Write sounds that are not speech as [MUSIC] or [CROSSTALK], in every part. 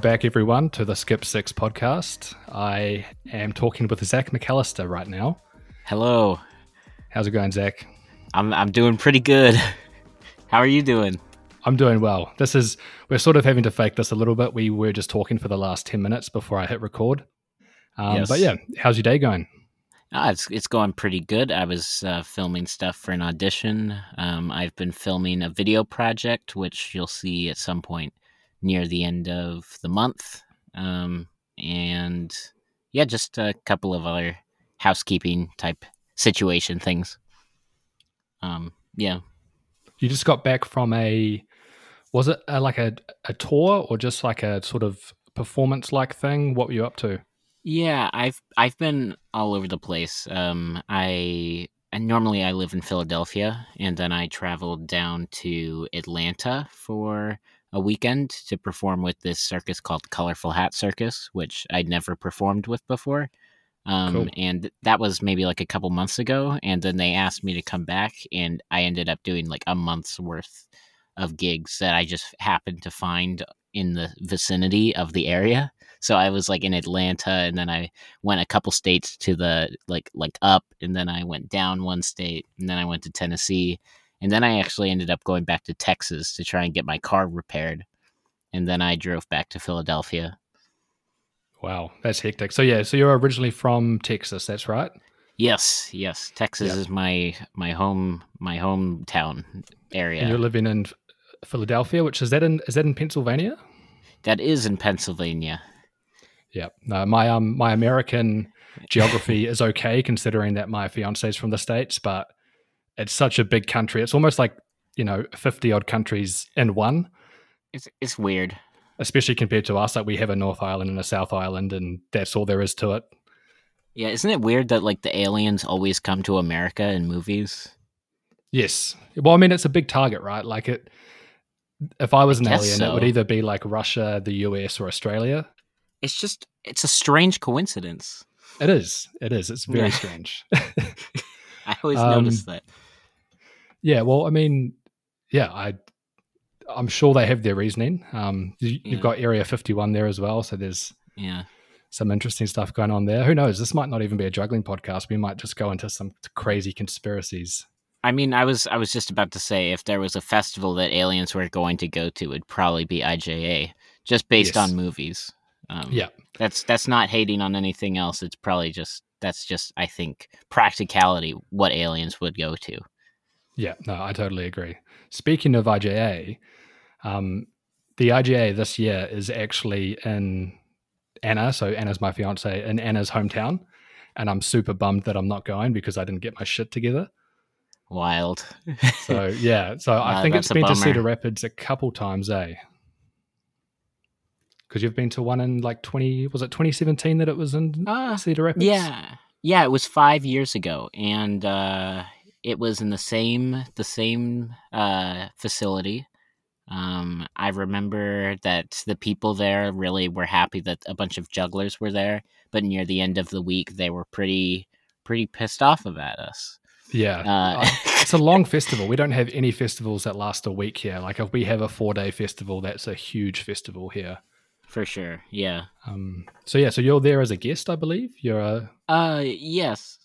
Welcome back, everyone, to the Skip Six podcast. I am talking with Zak McAllister right now. Hello. How's it going, Zak? I'm I'm doing pretty good. How are you doing? I'm doing well. This is we're sort of having to fake this a little bit. We were just talking for the last ten minutes before I hit record. Um, Yes. But yeah, how's your day going? Ah, it's it's going pretty good. I was uh, filming stuff for an audition. Um, I've been filming a video project, which you'll see at some point near the end of the month. Um, and yeah, just a couple of other housekeeping type situation things. Um, yeah. You just got back from a was it a, like a a tour or just like a sort of performance like thing? What were you up to? Yeah, I've I've been all over the place. Um, I and normally I live in Philadelphia, and then I traveled down to Atlanta for a weekend to perform with this circus called Colorful Hat Circus, which I'd never performed with before. Um, Cool. and that was maybe like a couple months ago, and then they asked me to come back, and I ended up doing like a month's worth of gigs that I just happened to find in the vicinity of the area. So I was like in Atlanta, and then I went a couple states to the like like up, and then I went down one state, and then I went to Tennessee, and then I actually ended up going back to Texas to try and get my car repaired, and then I drove back to Philadelphia. Wow, that's hectic. So yeah, so you're originally from Texas, that's right? Yes, yes, Texas Yeah. is my my home my hometown area. And you're living in Philadelphia, which is that in is that in Pennsylvania? that is in Pennsylvania. Yeah. No, my um my American geography [LAUGHS] is okay considering that my fiance's from the States, but it's such a big country. It's almost like, you know, 50 odd countries in one, It's it's weird. especially compared to us. Like we have a North Island and a South Island and that's all there is to it. Yeah, isn't it weird that like the aliens always come to America in movies? Yes. Well, I mean it's a big target, right? Like it if I was an alien, it would either be like Russia, the US, or Australia. It's just it's a strange coincidence. It is. It is. It's very strange. [LAUGHS] I always [LAUGHS] Um, notice that. Yeah, well, I mean, yeah, I, I'm sure they have their reasoning. Um, you, Yeah. You've got Area 51 there as well, so there's Yeah. some interesting stuff going on there. Who knows? This might not even be a juggling podcast. We might just go into some crazy conspiracies. I mean, I was I was just about to say if there was a festival that aliens were going to go to, it'd probably be IJA, just based Yes. on movies. Um, Yeah. that's that's not hating on anything else. It's probably just that's just I think practicality what aliens would go to. Yeah, no, I totally agree. Speaking of IJA, um, the IJA this year is actually in Anna. So Anna's my fiance in Anna's hometown, and I'm super bummed that I'm not going because I didn't get my shit together. Wild. So yeah, so [LAUGHS] I Uh, think it's been to. Cedar Rapids a couple times, eh? Because you've been to one in like twenty was it twenty seventeen that it was in Ah, Cedar Rapids? Yeah, yeah. It was five years ago, and uh, it was in the same the same uh, facility. Um, I remember that the people there really were happy that a bunch of jugglers were there, but near the end of the week, they were pretty pretty pissed off about us. yeah. Uh, it's a long festival. We don't have any festivals that last a week here. Like if we have a four day festival, that's a huge festival here. for sure. Yeah. Um, so yeah, so you're there as a guest, I believe. You're a Uh, yes.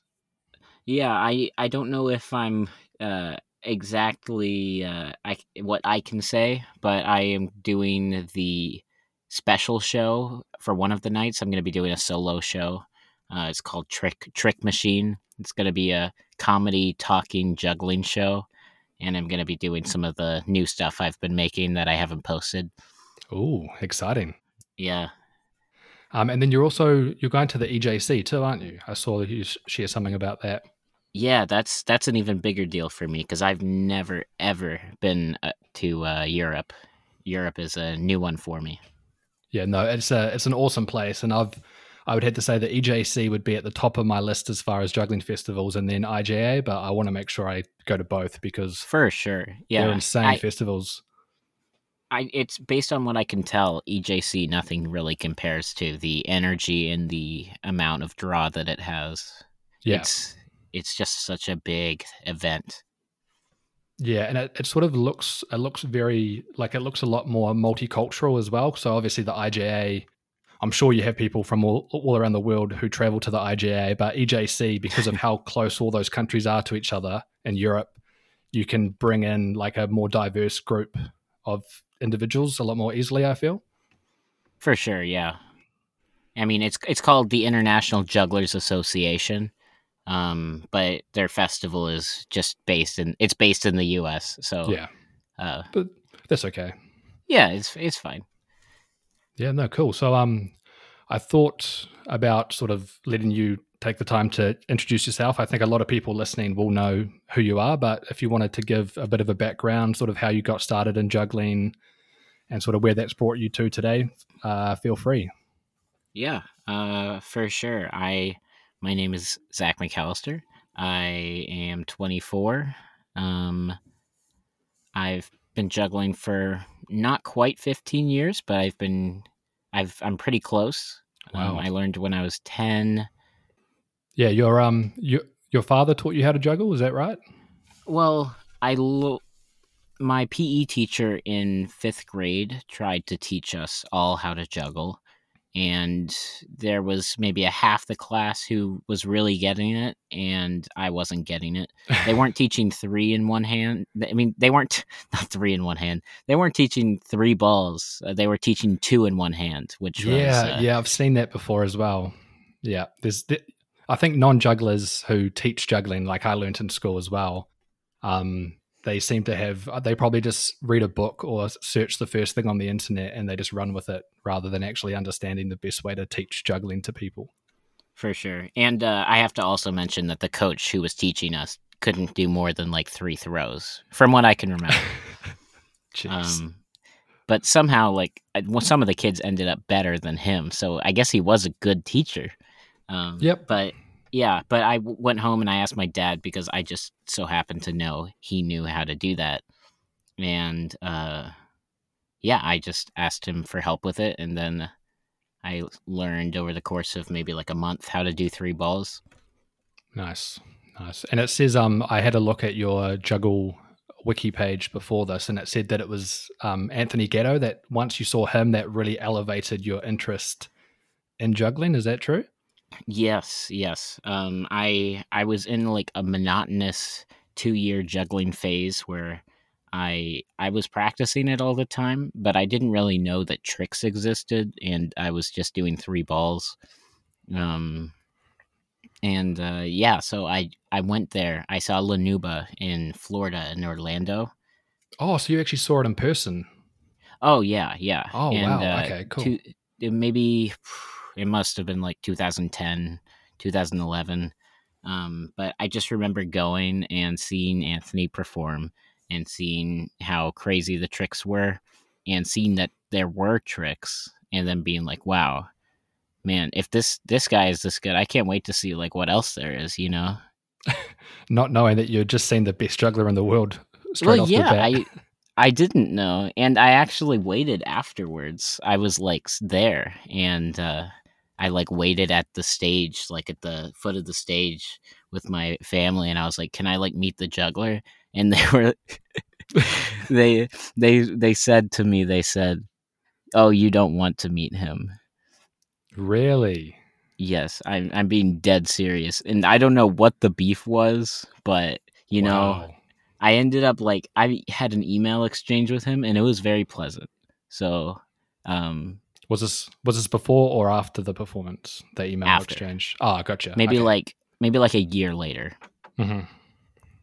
Yeah, I I don't know if I'm uh exactly uh I what I can say, but I am doing the special show for one of the nights. I'm going to be doing a solo show. Uh, it's called Trick Trick Machine. It's going to be a comedy talking juggling show, and I'm going to be doing some of the new stuff I've been making that I haven't posted. oh exciting. Yeah. Um, and then you're also you're going to the EJC too, aren't you? I saw you share something about that. Yeah, that's that's an even bigger deal for me because I've never ever been uh, to uh, Europe. Europe is a new one for me. Yeah, no, it's a it's an awesome place, and I've I would have to say that EJC would be at the top of my list as far as juggling festivals, and then IJA. But I want to make sure I go to both because For sure. Yeah. they're insane I, festivals. I, it's based on what I can tell, EJC nothing really compares to the energy and the amount of draw that it has. Yeah, It's it's just such a big event. Yeah, and it, it sort of looks it looks very like it looks a lot more multicultural as well. So obviously the IJA, I'm sure you have people from all, all around the world who travel to the IJA, but EJC because of [LAUGHS] how close all those countries are to each other in Europe, you can bring in like a more diverse group of individuals a lot more easily. I feel. For sure, yeah. I mean, it's it's called the International Jugglers Association, um, but their festival is just based in it's based in the U.S. So Yeah, uh, but that's okay. yeah, it's it's fine. Yeah, no, cool. So, um, I thought about sort of letting you take the time to introduce yourself. I think a lot of people listening will know who you are, but if you wanted to give a bit of a background, sort of how you got started in juggling, and sort of where that's brought you to today, uh, feel free. Yeah, uh, for sure. I my name is Zak McAllister. I am 24. Um, I've been juggling for not quite 15 years, but I've been I've I'm pretty close. Um, Wow. I learned when I was 10. Yeah, your um, your your father taught you how to juggle. Is that right? Well, I lo- my PE teacher in fifth grade tried to teach us all how to juggle, and there was maybe a half the class who was really getting it, and I wasn't getting it. They [LAUGHS] weren't teaching three in one hand. I mean, they weren't [LAUGHS] not three in one hand. They weren't teaching three balls. Uh, they were teaching two in one hand, which yeah, was uh, yeah, I've seen that before as well. Yeah, there's, th- I think non-jugglers who teach juggling, like I learned in school as well, um, they seem to have, they probably just read a book or search the first thing on the internet and they just run with it rather than actually understanding the best way to teach juggling to people. for sure. And uh, I have to also mention that the coach who was teaching us couldn't do more than like three throws, from what I can remember. [LAUGHS] Um, but somehow, like uh, some of the kids ended up better than him, so I guess he was a good teacher. Um, Yep. But yeah, but I w- went home and I asked my dad because I just so happened to know he knew how to do that, and uh, yeah, I just asked him for help with it, and then I learned over the course of maybe like a month how to do three balls. Nice, nice. And it says, um, I had a look at your juggle wiki page before this, and it said that it was um, Anthony Gatto that once you saw him, that really elevated your interest in juggling. Is that true? Yes, yes. Um, I I was in like a monotonous two year juggling phase where I I was practicing it all the time, but I didn't really know that tricks existed, and I was just doing three balls. Um, and uh, yeah, so I I went there. I saw La Nouba in Florida in Orlando. Oh, so you actually saw it in person? Oh yeah, yeah. Oh, and, wow. uh, Okay, cool. two- maybe it must have been like 2010, 2011. Um, but I just remember going and seeing Anthony perform and seeing how crazy the tricks were, and seeing that there were tricks, and then being like, "Wow, man! If this this guy is this good, I can't wait to see like what else there is." You know? [LAUGHS] Not knowing that you'd just seen the best juggler in the world straight well, off yeah, the bat. I I didn't know, and I actually waited afterwards. I was like there, and uh, I like waited at the stage, like at the foot of the stage with my family, and I was like, "Can I like meet the juggler?" And they [LAUGHS] were they they they said to me, they said, "Oh, you don't want to meet him." really? Yes, I'm I'm being dead serious, and I don't know what the beef was, but you know. I ended up like I had an email exchange with him and it was very pleasant. So, um Was this was this before or after the performance? The email After. exchange. Oh, gotcha. maybe Okay. like maybe like a year later. Mhm.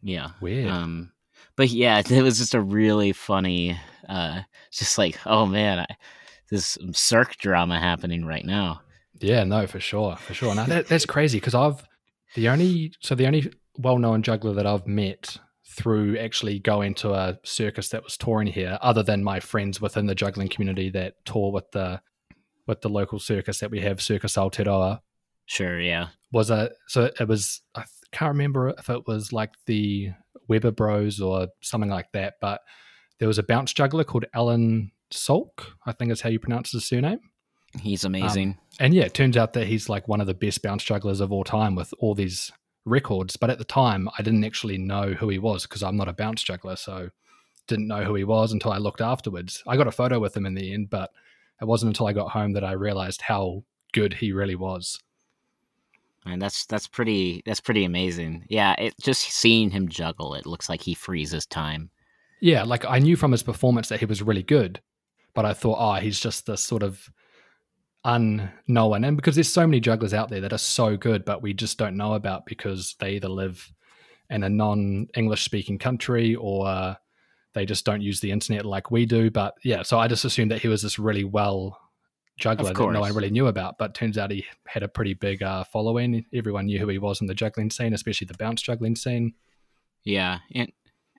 Yeah. weird. Um but yeah, [LAUGHS] it was just a really funny uh just like, oh man, I, this circ drama happening right now. Yeah, no, for sure, for sure. Now that, that's crazy because I've the only so the only well-known juggler that I've met through actually going to a circus that was touring here, other than my friends within the juggling community that tour with the with the local circus that we have, Circus Aotearoa, Sure, yeah. was a so it was I can't remember if it was like the Weber Bros or something like that, but there was a bounce juggler called Alan Sulc, I think is how you pronounce his surname. He's amazing. Um, and yeah, it turns out that he's like one of the best bounce jugglers of all time with all these records, but at the time I didn't actually know who he was because I'm not a bounce juggler, so didn't know who he was until I looked afterwards. I got a photo with him in the end, but it wasn't until I got home that I realized how good he really was. And that's that's pretty that's pretty amazing. Yeah, it just seeing him juggle, it looks like he freezes time. Yeah, like I knew from his performance that he was really good, but I thought, oh, he's just this sort of unknown. And because there's so many jugglers out there that are so good, but we just don't know about because they either live in a non English speaking country or uh, they just don't use the internet like we do. But yeah, so I just assumed that he was this really well juggler that no one really knew about. But turns out he had a pretty big uh, following. Everyone knew who he was in the juggling scene, especially the bounce juggling scene. Yeah, and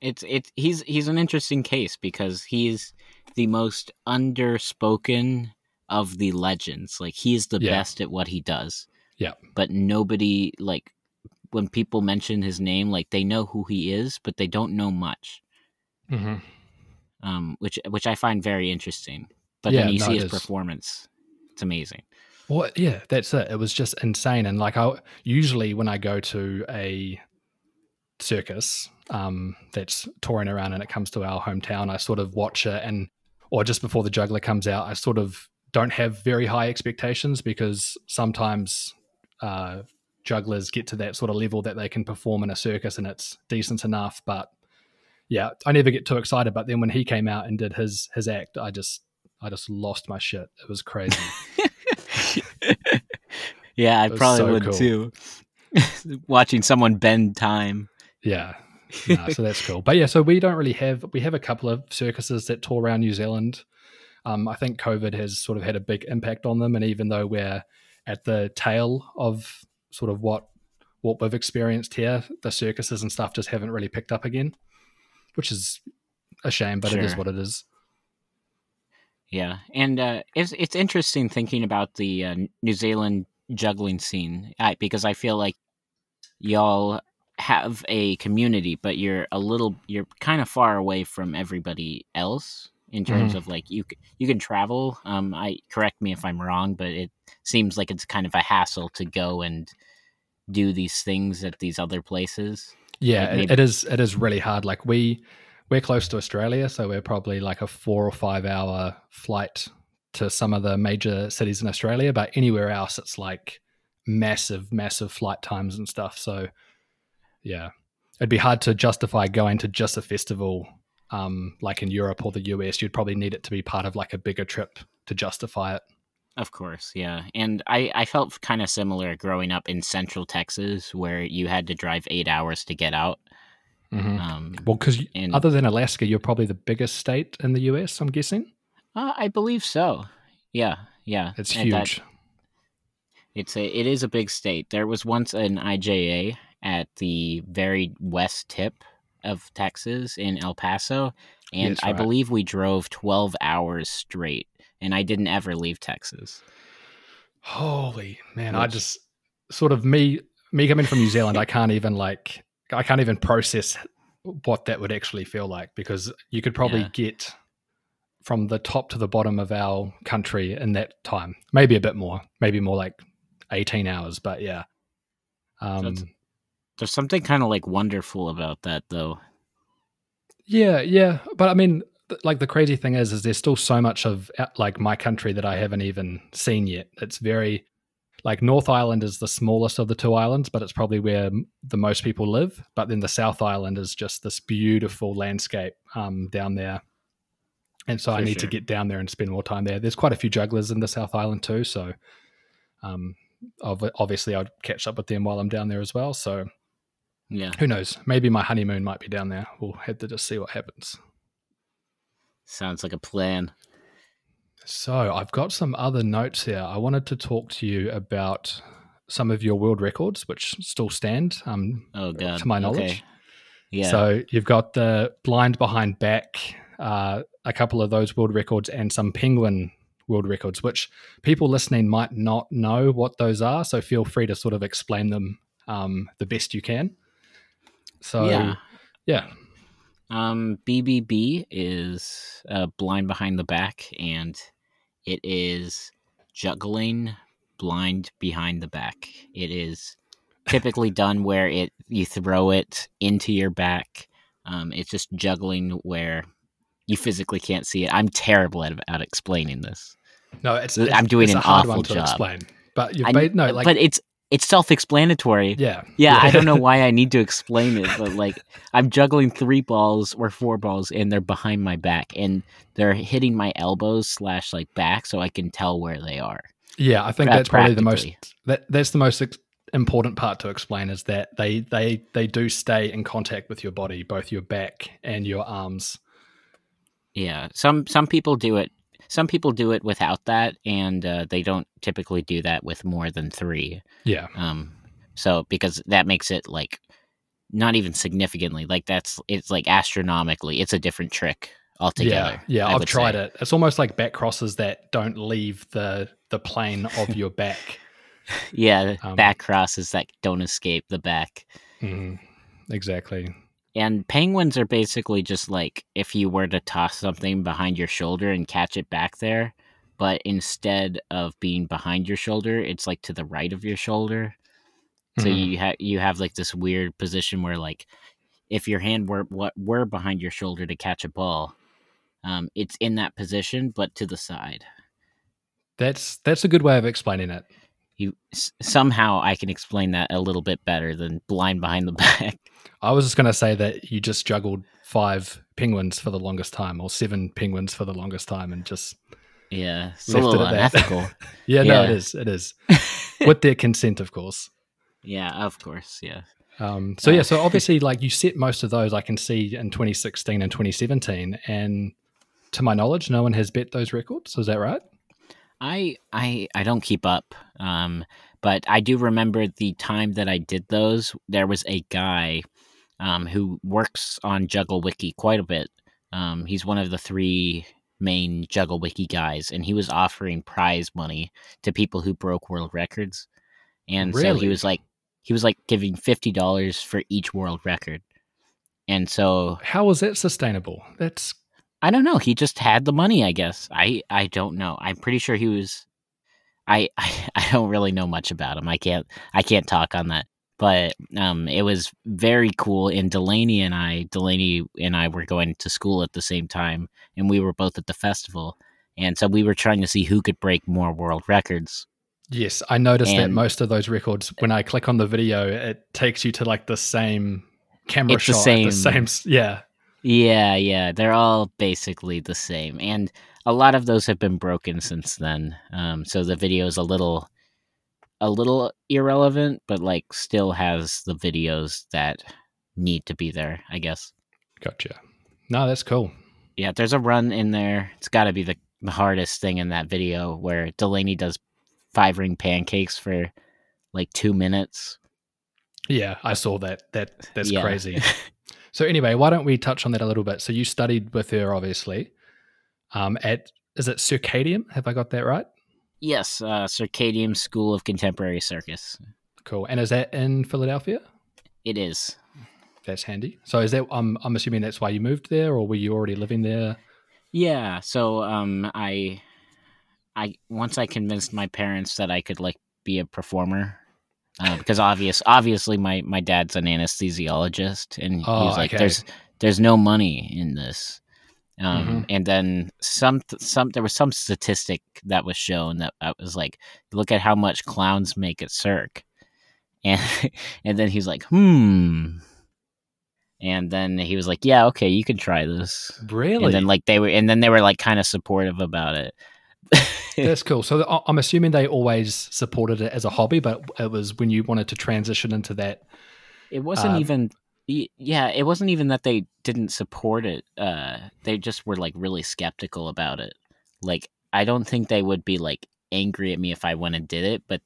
it's it's he's he's an interesting case because he's the most underspoken of the legends. Like he's the yeah. best at what he does. Yeah. But nobody like when people mention his name, like they know who he is, but they don't know much. Mm-hmm. Um, which which I find very interesting. But yeah, then you no, see his performance; it's amazing. Well, yeah, that's it. It was just insane. And like, I usually when I go to a circus um, that's touring around and it comes to our hometown, I sort of watch it and, or just before the juggler comes out, I sort of don't have very high expectations because sometimes uh, jugglers get to that sort of level that they can perform in a circus and it's decent enough. But yeah, I never get too excited. But then when he came out and did his his act, I just I just lost my shit. It was crazy. [LAUGHS] yeah, I probably so would cool. too. [LAUGHS] Watching someone bend time. Yeah. Nah, so that's cool. But yeah, so we don't really have we have a couple of circuses that tour around New Zealand. Um, I think COVID has sort of had a big impact on them, and even though we're at the tail of sort of what what we've experienced here, the circuses and stuff just haven't really picked up again, which is a shame, but sure. it is what it is. Yeah, and uh, it's it's interesting thinking about the uh, New Zealand juggling scene I, because I feel like y'all have a community, but you're a little you're kind of far away from everybody else in terms mm-hmm. of like you you can travel. Um, I correct me if I'm wrong, but it seems like it's kind of a hassle to go and do these things at these other places. Yeah, like maybe- it is. It is really hard. Like we we're close to Australia, so we're probably like a four or five hour flight to some of the major cities in Australia, but anywhere else, it's like massive, massive flight times and stuff. So, yeah, it'd be hard to justify going to just a festival um, like in Europe or the US. You'd probably need it to be part of like a bigger trip to justify it. Of course, yeah. And I, I felt kind of similar growing up in central Texas where you had to drive eight hours to get out. Mm-hmm. Um, well, because other than Alaska, you're probably the biggest state in the US, I'm guessing. Uh, I believe so. Yeah, yeah. It's huge. That, it's a it is a big state. There was once an IJA at the very west tip of Texas in El Paso, and yes, right. I believe we drove 12 hours straight, and I didn't ever leave Texas. Holy man, Which, I just sort of me me coming from New Zealand, I can't even like I can't even process what that would actually feel like because you could probably yeah. get from the top to the bottom of our country in that time. Maybe a bit more, maybe more like 18 hours, but yeah. Um, there's something kind of like wonderful about that though. Yeah, yeah, but I mean like the crazy thing is is there's still so much of like my country that I haven't even seen yet. It's very like North Island is the smallest of the two islands, but it's probably where the most people live. But then the South Island is just this beautiful landscape um, down there. And so For I need sure. to get down there and spend more time there. There's quite a few jugglers in the South Island too. So um, obviously I'd catch up with them while I'm down there as well. So yeah, who knows? Maybe my honeymoon might be down there. We'll have to just see what happens. Sounds like a plan. So I've got some other notes here. I wanted to talk to you about some of your world records, which still stand. Um, oh God, to my knowledge. Okay. Yeah. So you've got the blind behind back, uh, a couple of those world records, and some penguin world records, which people listening might not know what those are. So feel free to sort of explain them um, the best you can. So yeah, yeah. Um, BBB is uh, blind behind the back, and it is juggling blind behind the back. It is typically [LAUGHS] done where it you throw it into your back. Um, it's just juggling where you physically can't see it. I'm terrible at, at explaining this. No, it's, I'm doing it's an a hard awful one to job. explain. But made no like but it's it's self-explanatory. yeah, Yeah, I don't know [LAUGHS] why I need to explain it, but like I'm juggling three balls or four balls, and they're behind my back, and they're hitting my elbows slash like back, so I can tell where they are. Yeah, I think pra- that's probably the most that that's the most ex- important part to explain is that they they they do stay in contact with your body, both your back and your arms. Yeah, some some people do it. Some people do it without that, and uh, they don't typically do that with more than three. Yeah, Um, so because that makes it like not even significantly like that's it's like astronomically, it's a different trick altogether. yeah, yeah. I I've tried say. it. It's almost like back crosses that don't leave the the plane of your [LAUGHS] back. Yeah, Um, back crosses that don't escape the back. Mhm. Exactly. And penguins are basically just like if you were to toss something behind your shoulder and catch it back there, but instead of being behind your shoulder, it's like to the right of your shoulder. So Mhm. you have you have like this weird position where like if your hand were what were behind your shoulder to catch a ball, um, it's in that position but to the side. That's that's a good way of explaining it. You s- somehow I can explain that a little bit better than blind behind the [LAUGHS] back. I was just going to say that you just juggled five penguins for the longest time, or seven penguins for the longest time, and just Yeah, it's a Left it little that. unethical. [LAUGHS] yeah, no, it Yeah. is, it is [LAUGHS] with their consent, of course. yeah, of course. Yeah. Um, so Uh, yeah, so obviously, like you set most of those, I can see in 2016 and 2017, and to my knowledge, no one has bet those records. Is that right? I I I don't keep up. Um, but I do remember the time that I did those. There was a guy um, who works on Juggle Wiki quite a bit. Um, he's one of the three main Juggle Wiki guys, and he was offering prize money to people who broke world records. And so he was like, he was like giving fifty dollars for each world record. And so How is that sustainable? That's I don't know. He just had the money, I guess. I I don't know. I'm pretty sure he was. I [LAUGHS] I, I don't really know much about him. I can't I can't talk on that. But um, it was very cool. And Delaney and I, Delaney and I were going to school at the same time, and we were both at the festival. And so we were trying to see who could break more world records. yes. I noticed that most of those records, when I click on the video, it takes you to like the same camera It's the shot, at same- the same, yeah. Yeah, yeah, they're all basically the same, and a lot of those have been broken since then. Um, so the video is a little, a little irrelevant, but like still has the videos that need to be there. I guess. Gotcha. No, that's cool. Yeah, there's a run in there. It's got to be the the hardest thing in that video where Delaney does five ring pancakes for like two minutes. Yeah, I saw that. That that's Yeah. crazy. [LAUGHS] So anyway, why don't we touch on that a little bit? So you studied with her, obviously. Um, at is it Circadium? Have I got that right? yes, uh, Circadium School of Contemporary Circus. Cool. And is that in Philadelphia? It is. That's handy. So is that I'm I'm assuming that's why you moved there, or were you already living there? Yeah, so um I I once I convinced my parents that I could like be a performer uh, because obvious obviously my my dad's an anesthesiologist and he Oh, was like okay. there's there's no money in this. Um Mhm. and then some some there was some statistic that was shown that I was like look at how much clowns make at Cirque. [LAUGHS] And and then he's like, "Hmm." And then he was like, "Yeah, okay, you can try this." Really? and then like they were and then they were like kind of supportive about it [LAUGHS] [LAUGHS] that's cool. So I'm assuming they always supported it as a hobby, but it was when you wanted to transition into that. it wasn't Um, even yeah it wasn't even that they didn't support it uh they just were like really skeptical about it like i don't think they would be like angry at me if i went and did it but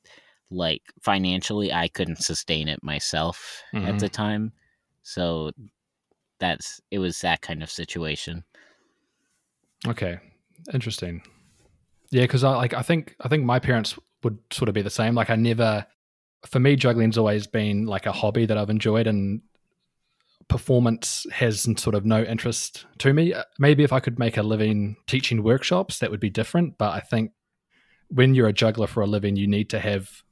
like financially i couldn't sustain it myself at Mhm. the time so that's it was that kind of situation Okay, interesting. Yeah, because I like I think I think my parents would sort of be the same. Like I never, for me, juggling's always been like a hobby that I've enjoyed, and performance has sort of no interest to me. Uh, Maybe if I could make a living teaching workshops, that would be different. But I think when you're a juggler for a living, you need to have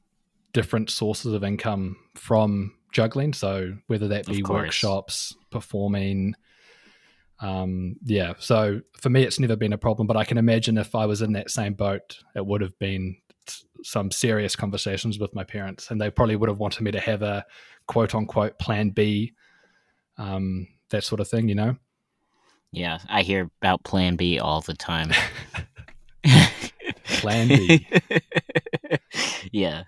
different sources of income from juggling. So whether that be workshops, performing, um, yeah. So for me, it's never been a problem. But I can imagine if I was in that same boat, it would have been some serious conversations with my parents, and they probably would have wanted me to have a quote unquote plan B, um, that sort of thing. You know. Yeah, I hear about Plan B all the time. [LAUGHS] Plan B. [LAUGHS] yeah,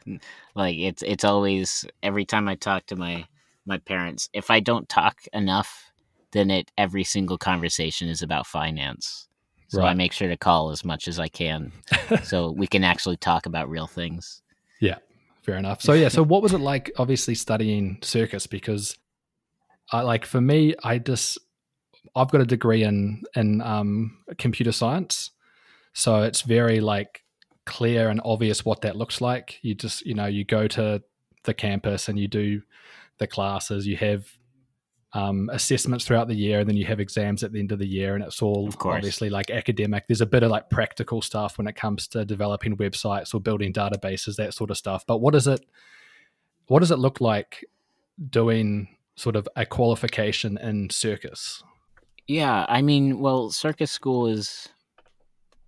like it's it's always every time I talk to my my parents, if I don't talk enough, then it every single conversation is about finance. So I make sure to call as much as I can, [LAUGHS] so we can actually talk about real things. Yeah, fair enough. So yeah, so what was it like obviously studying circus because I like for me I just I've got a degree in in um computer science. So it's very like clear and obvious what that looks like. You just, you know, you go to the campus and you do the classes, you have um, assessments throughout the year, and then you have exams at the end of the year, and it's all obviously like academic. There's a bit of like practical stuff when it comes to developing websites or building databases, that sort of stuff. But what does it, what does it look like doing sort of a qualification in circus? Yeah, I mean, well, circus school is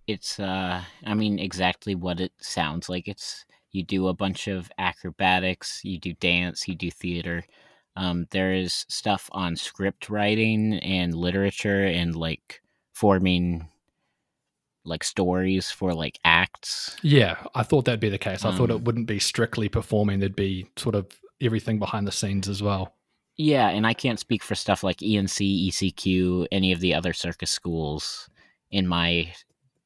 it's uh I mean exactly what it sounds like. It's you do a bunch of acrobatics, you do dance, you do theater. Um there is stuff on script writing and literature and like forming like stories for like acts. Yeah, I thought that'd be the case. I thought it Um, wouldn't be strictly performing. There'd be sort of everything behind the scenes as well. Yeah, and I can't speak for stuff like ENC, ECQ, any of the other circus schools in my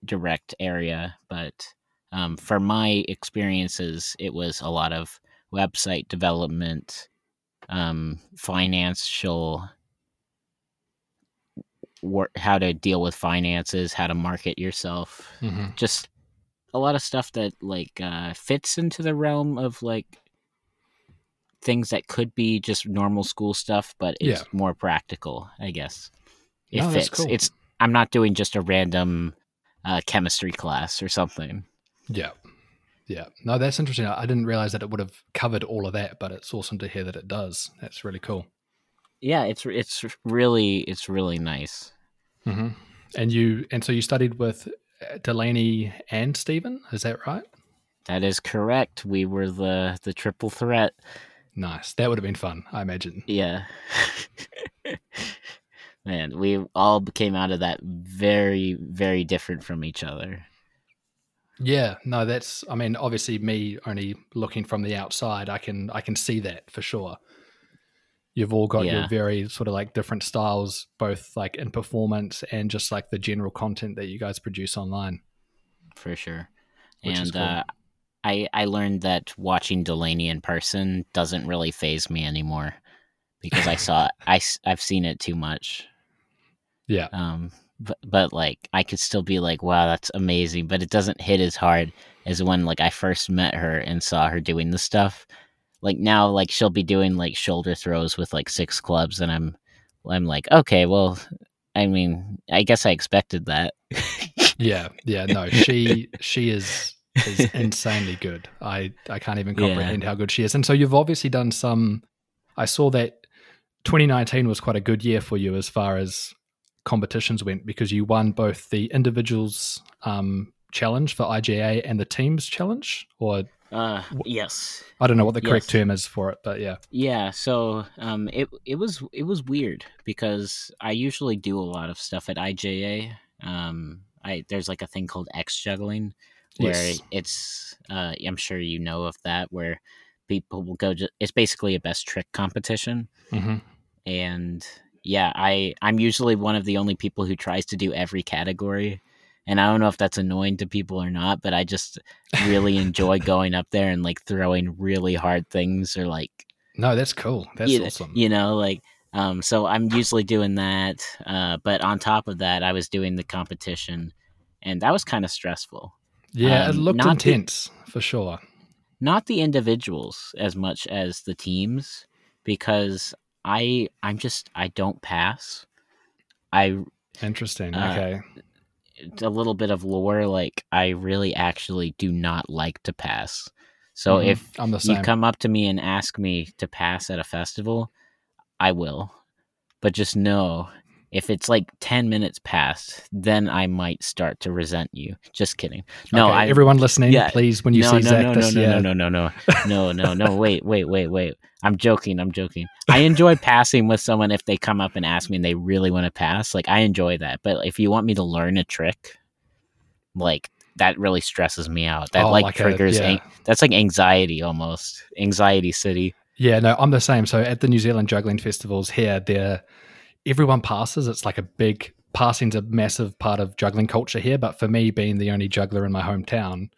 direct area, but um, for my experiences, it was a lot of website development, um, financial, work, how to deal with finances, how to market yourself, hmm just a lot of stuff that like uh, fits into the realm of like things that could be just normal school stuff, but it's Yeah. more practical, I guess. It No, fits. cool. It's I'm not doing just a random uh, chemistry class or something. Yeah. Yeah. No, that's interesting. I didn't realize that it would have covered all of that, but it's awesome to hear that it does. That's really cool. Yeah, it's it's really it's really nice. hmm And you, and so you studied with uh, Delaney and Stephen, is that right? That is correct. We were the the triple threat. Nice. That would have been fun, I imagine. Yeah. [LAUGHS] Man, we all came out of that very, very different from each other. Yeah. No, that's. I mean, obviously, me only looking from the outside, I can I can see that for sure. You've all got your very sort of like different styles, both like in performance and just like the general content that you guys produce online. for sure. Which is and cool. uh, I I learned that watching Delaney in person doesn't really phase me anymore because I saw [LAUGHS] I I have seen it too much. Yeah. Um, but but like I could still be like, wow, that's amazing, but it doesn't hit as hard as when like I first met her and saw her doing the stuff. Like now, like she'll be doing like shoulder throws with like six clubs, and I'm I'm like, okay, well, I mean, I guess I expected that. Yeah, yeah, no, she [LAUGHS] she is is insanely good. I I can't even Yeah. comprehend how good she is. And so you've obviously done some. I saw that 2019 was quite a good year for you as far as competitions went because you won both the individuals um, challenge for IJA and the teams challenge, or Uh, yes. I don't know what the correct Yes. term is for it, but yeah, Yeah, so um, it it was it was weird because I usually do a lot of stuff at IJA. Um, I there's like a thing called X juggling where Yes. it's uh, I'm sure you know of that where people will go. Ju- it's basically a best trick competition, hmm and yeah, I I'm usually one of the only people who tries to do every category. And I don't know if that's annoying to people or not, but I just really enjoy [LAUGHS] going up there and like throwing really hard things or like no, that's cool. That's you, awesome. You know, like um, so I'm usually doing that, uh, but on top of that, I was doing the competition, and that was kind of stressful. yeah, it um, looked not the- intense for sure. Not the individuals as much as the teams, because I I'm just I don't pass. I Interesting. Uh, okay. a little bit of lore, like I really actually do not like to pass. So Mhm. if I'm the you come up to me and ask me to pass at a festival, I will. But just know if it's like 10 minutes past, then I might start to resent you. Just kidding. No, Okay, I everyone listening, yeah, please, when you no, see no, Zak no, this no, year, no, no, no, no, [LAUGHS] no, no, no. Wait, wait, wait, wait. I'm joking. I'm joking. I enjoy passing with someone if they come up and ask me and they really want to pass. Like I enjoy that. But if you want me to learn a trick, like that really stresses me out. That Oh, like, like a- triggers. yeah. an- that's like anxiety almost. Anxiety city. Yeah, no, I'm the same. So at the New Zealand juggling festivals here, there everyone passes. It's like a big passing's a massive part of juggling culture here. But for me, being the only juggler in my hometown,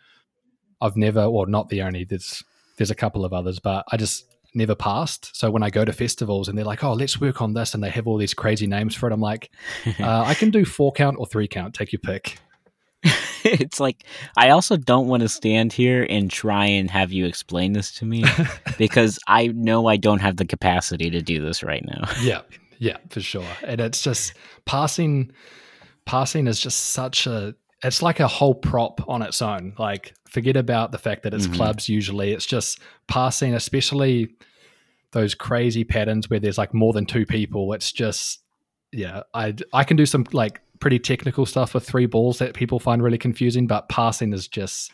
I've never, or not the only. There's there's a couple of others, but I just never passed. So when I go to festivals and they're like, "Oh, let's work on this," and they have all these crazy names for it, I'm like, [LAUGHS] uh, I can do four count or three count. Take your pick. [LAUGHS] it's like I also don't want to stand here and try and have you explain this to me [LAUGHS] because I know I don't have the capacity to do this right now. yeah yeah for sure. And it's just passing passing is just such a it's like a whole prop on its own. Like forget about the fact that it's Mhm. clubs usually. It's just passing especially those crazy patterns where there's like more than two people. It's just yeah i i can do some like pretty technical stuff with three balls that people find really confusing but passing is just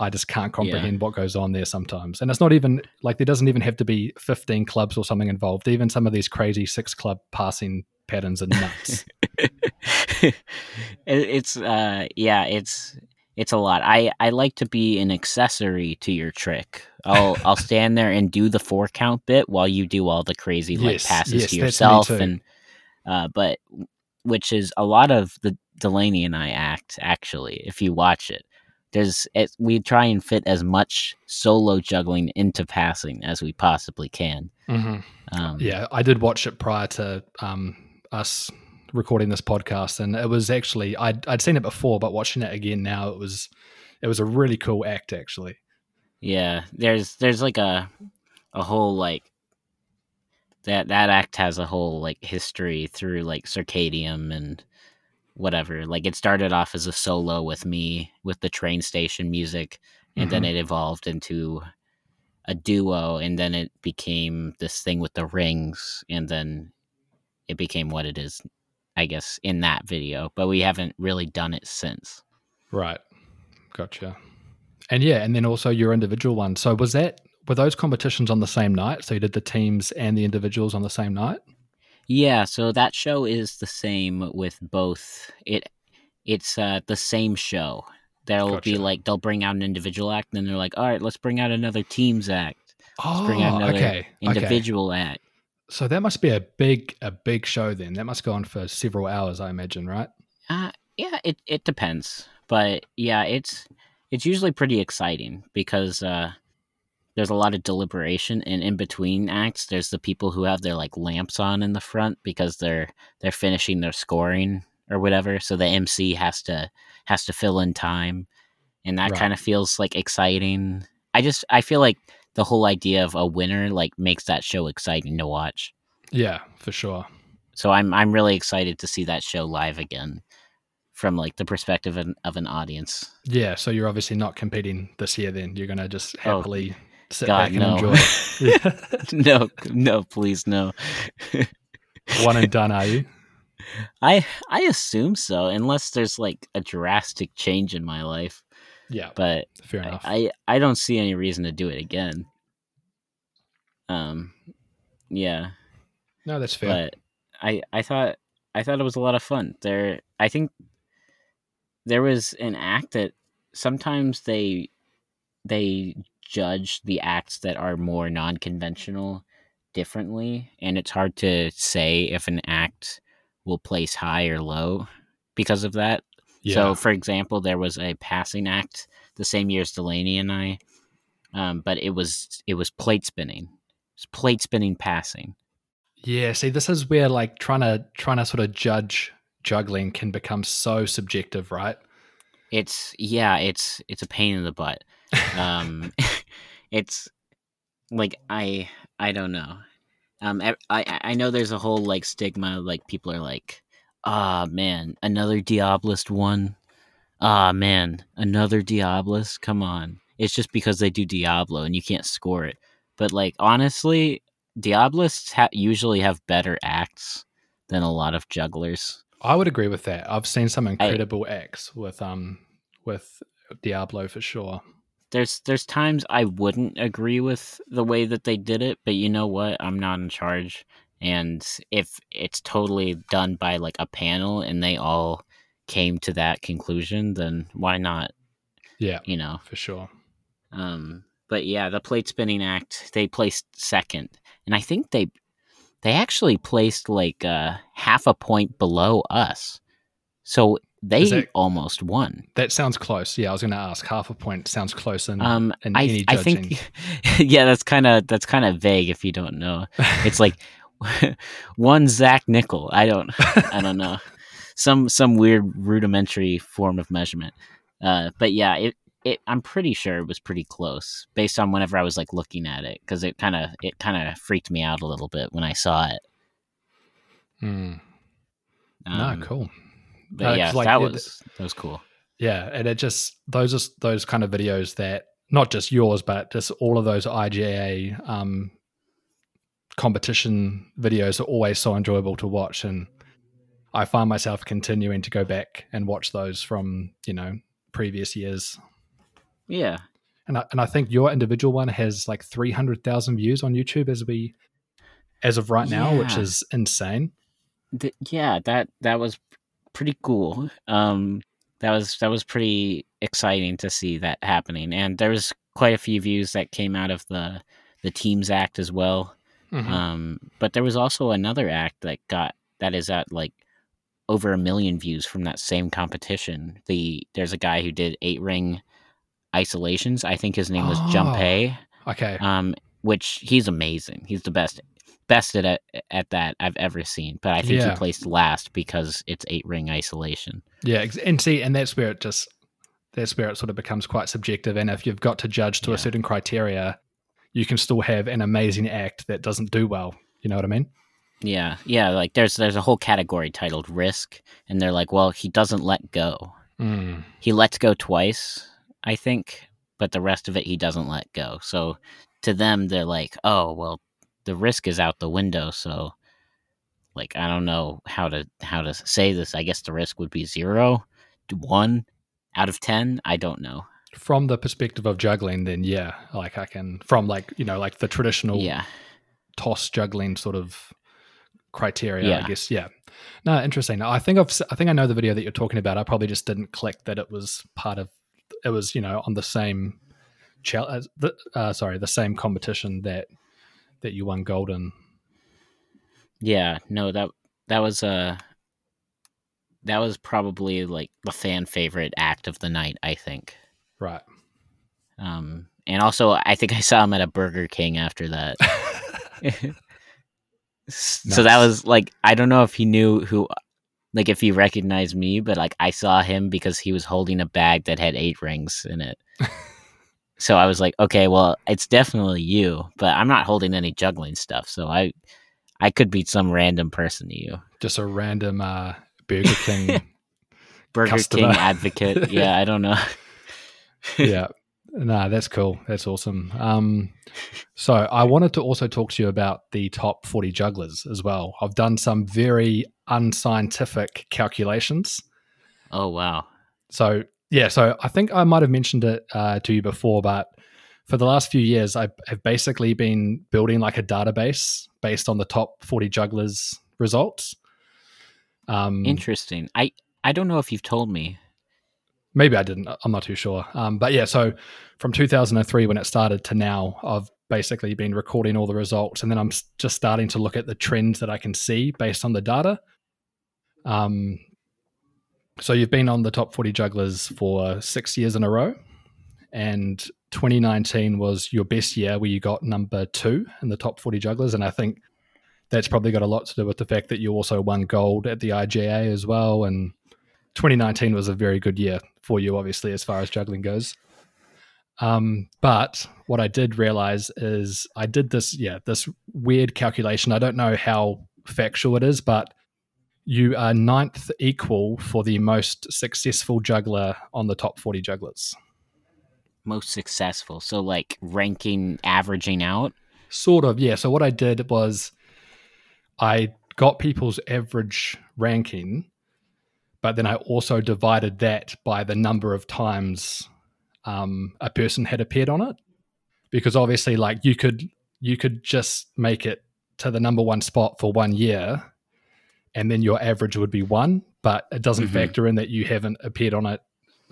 I just can't comprehend what goes on there sometimes. And it's not even like there doesn't even have to be 15 clubs or something involved. Even some of these crazy six club passing patterns are nuts. [LAUGHS] It's uh yeah it's it's a lot i i like to be an accessory to your trick i'll [LAUGHS] i'll stand there and do the four count bit while you do all the crazy like passes yes, to yourself and uh but which is a lot of the delaney and i act actually if you watch it there's it, we try and fit as much solo juggling into passing as we possibly can Mhm. um Yeah, I did watch it prior to um, us recording this podcast, and it was actually I'd, I'd seen it before, but watching it again now, it was it was a really cool act actually. Yeah, there's there's like a a whole like that that act has a whole like history through like circadium and whatever. Like it started off as a solo with me with the train station music and then mm-hmm. it evolved into a duo and then it became this thing with the rings and then it became what it is I guess in that video, but we haven't really done it since. Right, gotcha. And yeah, and then also your individual one. So was that were those competitions on the same night? So you did the teams and the individuals on the same night? Yeah, so that show is the same with both. It it's uh the same show. There'll be like they'll bring out an individual act, and then they're like, all right, let's bring out another teams act, Oh, bring out another okay. okay. individual act. So that must be a big a big show then. That must go on for several hours, I imagine, right? Uh yeah, it it depends, but yeah, it's it's usually pretty exciting because uh there's a lot of deliberation and in between acts there's the people who have their like lamps on in the front because they're they're finishing their scoring or whatever so the mc has to has to fill in time and that Right. kind of feels like exciting i just i feel like the whole idea of a winner like makes that show exciting to watch Yeah, for sure. so i'm i'm really excited to see that show live again from like the perspective of, of an audience Yeah, so you're obviously not competing this year then. You're gonna just Oh, happily sit God, back and no. enjoy. [LAUGHS] no no please no [LAUGHS] One and done, are you? I I assume so, unless there's like a drastic change in my life. Yeah, But fair I, enough. I I don't see any reason to do it again. Um, yeah, no, that's fair. but I I thought I thought it was a lot of fun. There, I think there was an act that sometimes they they judge the acts that are more non-conventional differently and it's hard to say if an act will place high or low because of that yeah. so, for example, there was a passing act the same year as Delaney and I, um, but it was it was plate spinning. It's plate spinning passing. Yeah, see, this is where like trying to trying to sort of judge juggling can become so subjective, right? It's yeah, it's it's a pain in the butt. Um, [LAUGHS] it's like I I don't know. Um, I I know there's a whole like stigma. Like people are like, ah man, another Diabolist one. Ah man, another Diabolist. Come on. it's just because they do Diablo and you can't score it. But like honestly, Diabolists ha- usually have better acts than a lot of jugglers. I would agree with that. I've seen some incredible I, acts with um with Diablo for sure. There's there's times I wouldn't agree with the way that they did it, but you know what? I'm not in charge. And if it's totally done by like a panel and they all came to that conclusion, then why not? Yeah. You know. For sure. Um but yeah, the plate spinning act, they placed second. And I think they they actually placed like uh, half a point below us. So they that, almost won. That sounds close. Yeah, I was going to ask. Half a point sounds close in, um, in I, any judging. I think, [LAUGHS] yeah, that's kind of that's kind of vague if you don't know. It's like [LAUGHS] one Zak Nickel. I don't, I don't know, [LAUGHS] some some weird rudimentary form of measurement. Uh, but yeah, it, it I'm pretty sure it was pretty close based on whenever I was like looking at it because it kind of it kind of freaked me out a little bit when I saw it. Hmm. Um, no, cool. But uh, yeah, like, that was that was cool. Yeah, and it just those are those kind of videos that not just yours, but just all of those IJA um, competition videos are always so enjoyable to watch, and I find myself continuing to go back and watch those from you know previous years. Yeah. And I, and I think your individual one has like 300,000 views on YouTube as we as of right now, which is insane. The, yeah, that that was pretty cool. Um that was that was pretty exciting to see that happening. And there was quite a few views that came out of the the Teams Act as well. Mm-hmm. Um but there was also another act that got that is at like over a million views from that same competition. The there's a guy who did eight ring isolations. I think his name was oh, Junpei. Okay. Um, which he's amazing. He's the best best at at that I've ever seen. But I think yeah. he placed last because it's eight ring isolation. Yeah, and see, and that's where it just that's where it sort of becomes quite subjective. And if you've got to judge to yeah. a certain criteria, you can still have an amazing act that doesn't do well. You know what I mean? Yeah, yeah. Like there's there's a whole category titled risk, and they're like, well, he doesn't let go. Mm. He lets go twice, I think, but the rest of it he doesn't let go. So to them, they're like, oh, well, the risk is out the window. So, like, I don't know how to how to say this. I guess the risk would be zero, one out of ten. I don't know. From the perspective of juggling, then yeah, like I can from like you know like the traditional yeah toss juggling sort of criteria. Yeah. I guess yeah. No, interesting. I think I've I think I know the video that you're talking about. I probably just didn't click that it was part of it was you know on the same uh, uh, sorry the same competition that that you won gold in? Yeah no that that was a uh, that was probably like the fan favorite act of the night i think. Right. Um and also i think i saw him at a burger king after that. [LAUGHS] So that was like i don't know if he knew who like if he recognized me, but like I saw him because he was holding a bag that had eight rings in it. [LAUGHS] so I was like, okay, well, it's definitely you, but I'm not holding any juggling stuff, so I I could be some random person to you. Just a random uh, Burger King [LAUGHS] Burger customer. King [LAUGHS] advocate. Yeah, I don't know. yeah. Nah, that's cool. That's awesome. Um, so I wanted to also talk to you about the top 40 jugglers as well. I've done some very unscientific calculations. Oh, wow. So, yeah, so I think I might have mentioned it uh, to you before, but for the last few years, I have basically been building like a database based on the top 40 jugglers results. Um, Interesting. I, I don't know if you've told me. Maybe I didn't. I'm not too sure. Um, but yeah, so from 2003 when it started to now, I've basically been recording all the results, and then I'm just starting to look at the trends that I can see based on the data. Um, so you've been on the top 40 jugglers for six years in a row, and 2019 was your best year where you got number two in the top 40 jugglers, and I think that's probably got a lot to do with the fact that you also won gold at the IJA as well, and 2019 was a very good year for you, obviously, as far as juggling goes. Um, but what I did realize is I did this, yeah, this weird calculation. I don't know how factual it is, but you are ninth equal for the most successful juggler on the top 40 jugglers. Most successful. So like ranking averaging out. Sort of, yeah. So what I did was I got people's average ranking, but then I also divided that by the number of times um, a person had appeared on it. Because obviously, like you could you could just make it to the number one spot for one year, and then your average would be one, but it doesn't Mhm. factor in that you haven't appeared on it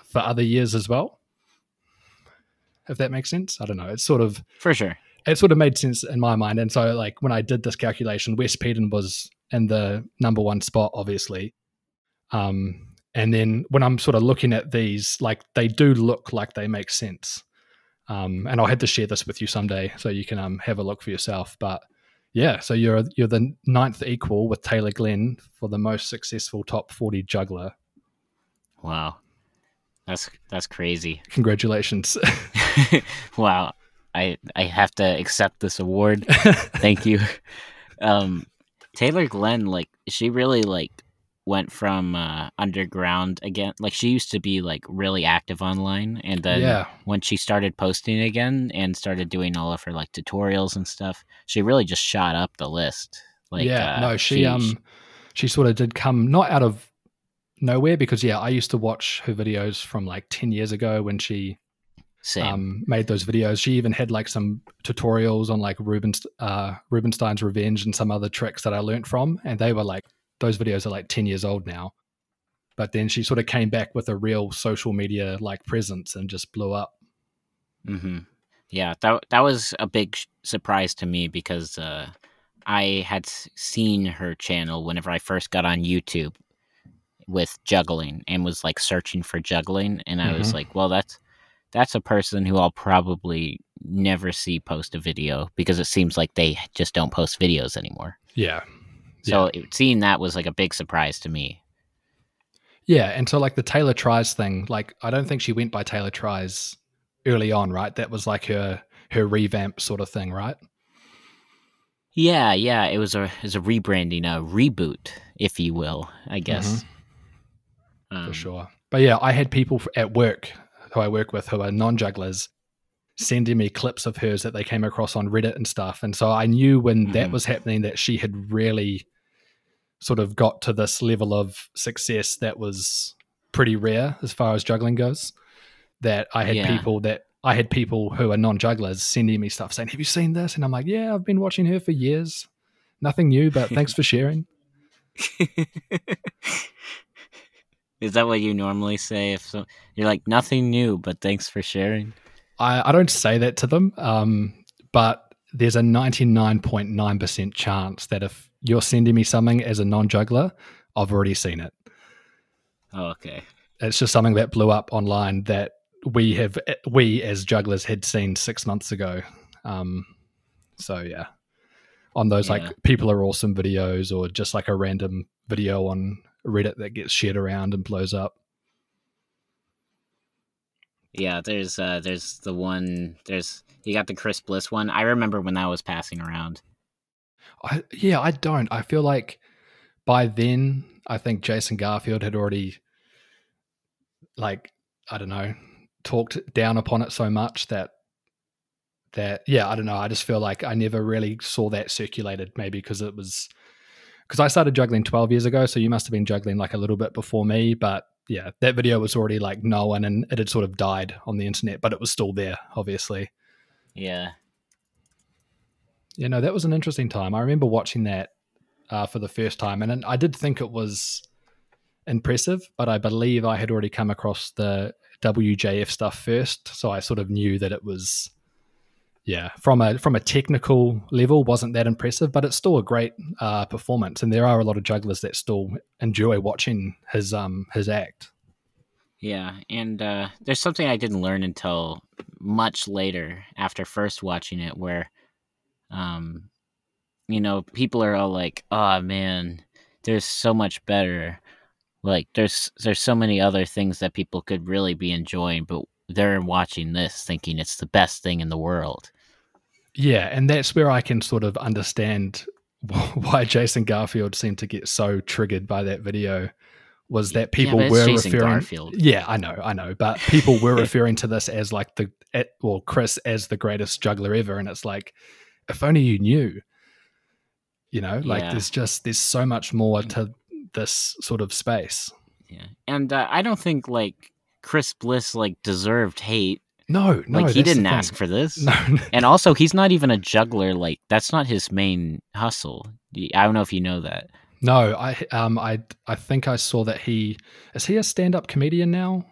for other years as well. If that makes sense, I don't know. It's sort of For sure. it sort of made sense in my mind. And so, like when I did this calculation, Wes Peden was in the number one spot, obviously. Um, and then when I'm sort of looking at these, like they do look like they make sense. Um, and I'll have to share this with you someday so you can um, have a look for yourself. But yeah, so you're you're the ninth equal with Taylor Glenn for the most successful top 40 juggler. Wow. That's that's crazy. [LAUGHS] Congratulations. wow. I I have to accept this award. Thank you. [LAUGHS] Um Taylor Glenn like she really like went from uh underground again. Like she used to be like really active online and then yeah. when she started posting again and started doing all of her like tutorials and stuff, she really just shot up the list. Like yeah, uh, no, she, um she sort of did come not out of nowhere because yeah, I used to watch her videos from like 10 years ago when she um made those videos. She even had like some tutorials on like Ruben's uh Rubenstein's Revenge and some other tricks that I learned from and they were like those videos are like 10 years old now. But then she sort of came back with a real social media like presence and just blew up. hmm Yeah, that that was a big sh- surprise to me because uh, I had seen her channel whenever I first got on YouTube with juggling and was like searching for juggling, and I was Mhm. like, well, that's that's a person who I'll probably never see post a video because it seems like they just don't post videos anymore. Yeah. So it, seeing that was like a big surprise to me. Yeah, and so like the Taylor tries thing, like I don't think she went by Taylor tries early on, right? That was like her her revamp sort of thing, right? Yeah, yeah, it was a it was a rebranding, a reboot, if you will, I guess. for Um, sure. But yeah, I had people at work who I work with who are non jugglers sending me clips of hers that they came across on Reddit and stuff. And so I knew when that Mhm. was happening that she had really sort of got to this level of success that was pretty rare as far as juggling goes. That I had Yeah. people that I had people who are non jugglers sending me stuff saying, Have you seen this? And I'm like, Yeah, I've been watching her for years. Nothing new, but thanks for sharing. [LAUGHS] Is that what you normally say? If so, you're like nothing new, but thanks for sharing. I, I don't say that to them, um, but there's a 99.9% chance that if you're sending me something as a non juggler, I've already seen it. Oh, okay. It's just something that blew up online that we have, we as jugglers had seen six months ago. Um, so, yeah, on those Yeah. like people are awesome videos or just like a random video on Reddit that gets shared around and blows up. Yeah, there's uh there's the one there's you got the Chris Bliss one. I remember when that was passing around. I, yeah, I don't. I feel like by then, I think Jason Garfield had already, like, I don't know, talked down upon it so much that that yeah, I don't know. I just feel like I never really saw that circulated. Maybe because it was because I started juggling twelve years ago, so you must have been juggling like a little bit before me. But yeah, that video was already like known and it had sort of died on the internet, but it was still there, obviously. Yeah. You know that was an interesting time. I remember watching that uh, for the first time and i did think it was impressive but i believe i had already come across the wjf stuff first so i sort of knew that it was yeah from a from a technical level wasn't that impressive but it's still a great uh, performance and there are a lot of jugglers that still enjoy watching his um his act. Yeah, and uh, there's something I didn't learn until much later after first watching it, where, um, you know, people are all like, "Oh man, there's so much better." Like, there's there's so many other things that people could really be enjoying, but they're watching this thinking it's the best thing in the world. Yeah, and that's where I can sort of understand [LAUGHS] why Jason Garfield seemed to get so triggered by that video was that people it's were Jason referring Garfield. Yeah, I know, I know, but people were [LAUGHS] referring to this as like the at, well Chris as the greatest juggler ever, and it's like if only you knew. You know, like Yeah. there's just there's so much more to this sort of space. Yeah, and uh, I don't think like Chris Bliss like deserved hate. No, no, like he didn't ask for this. No, And also, he's not even a juggler. Like that's not his main hustle. I don't know if you know that. no. I um I I think I saw that he is he a stand up comedian now.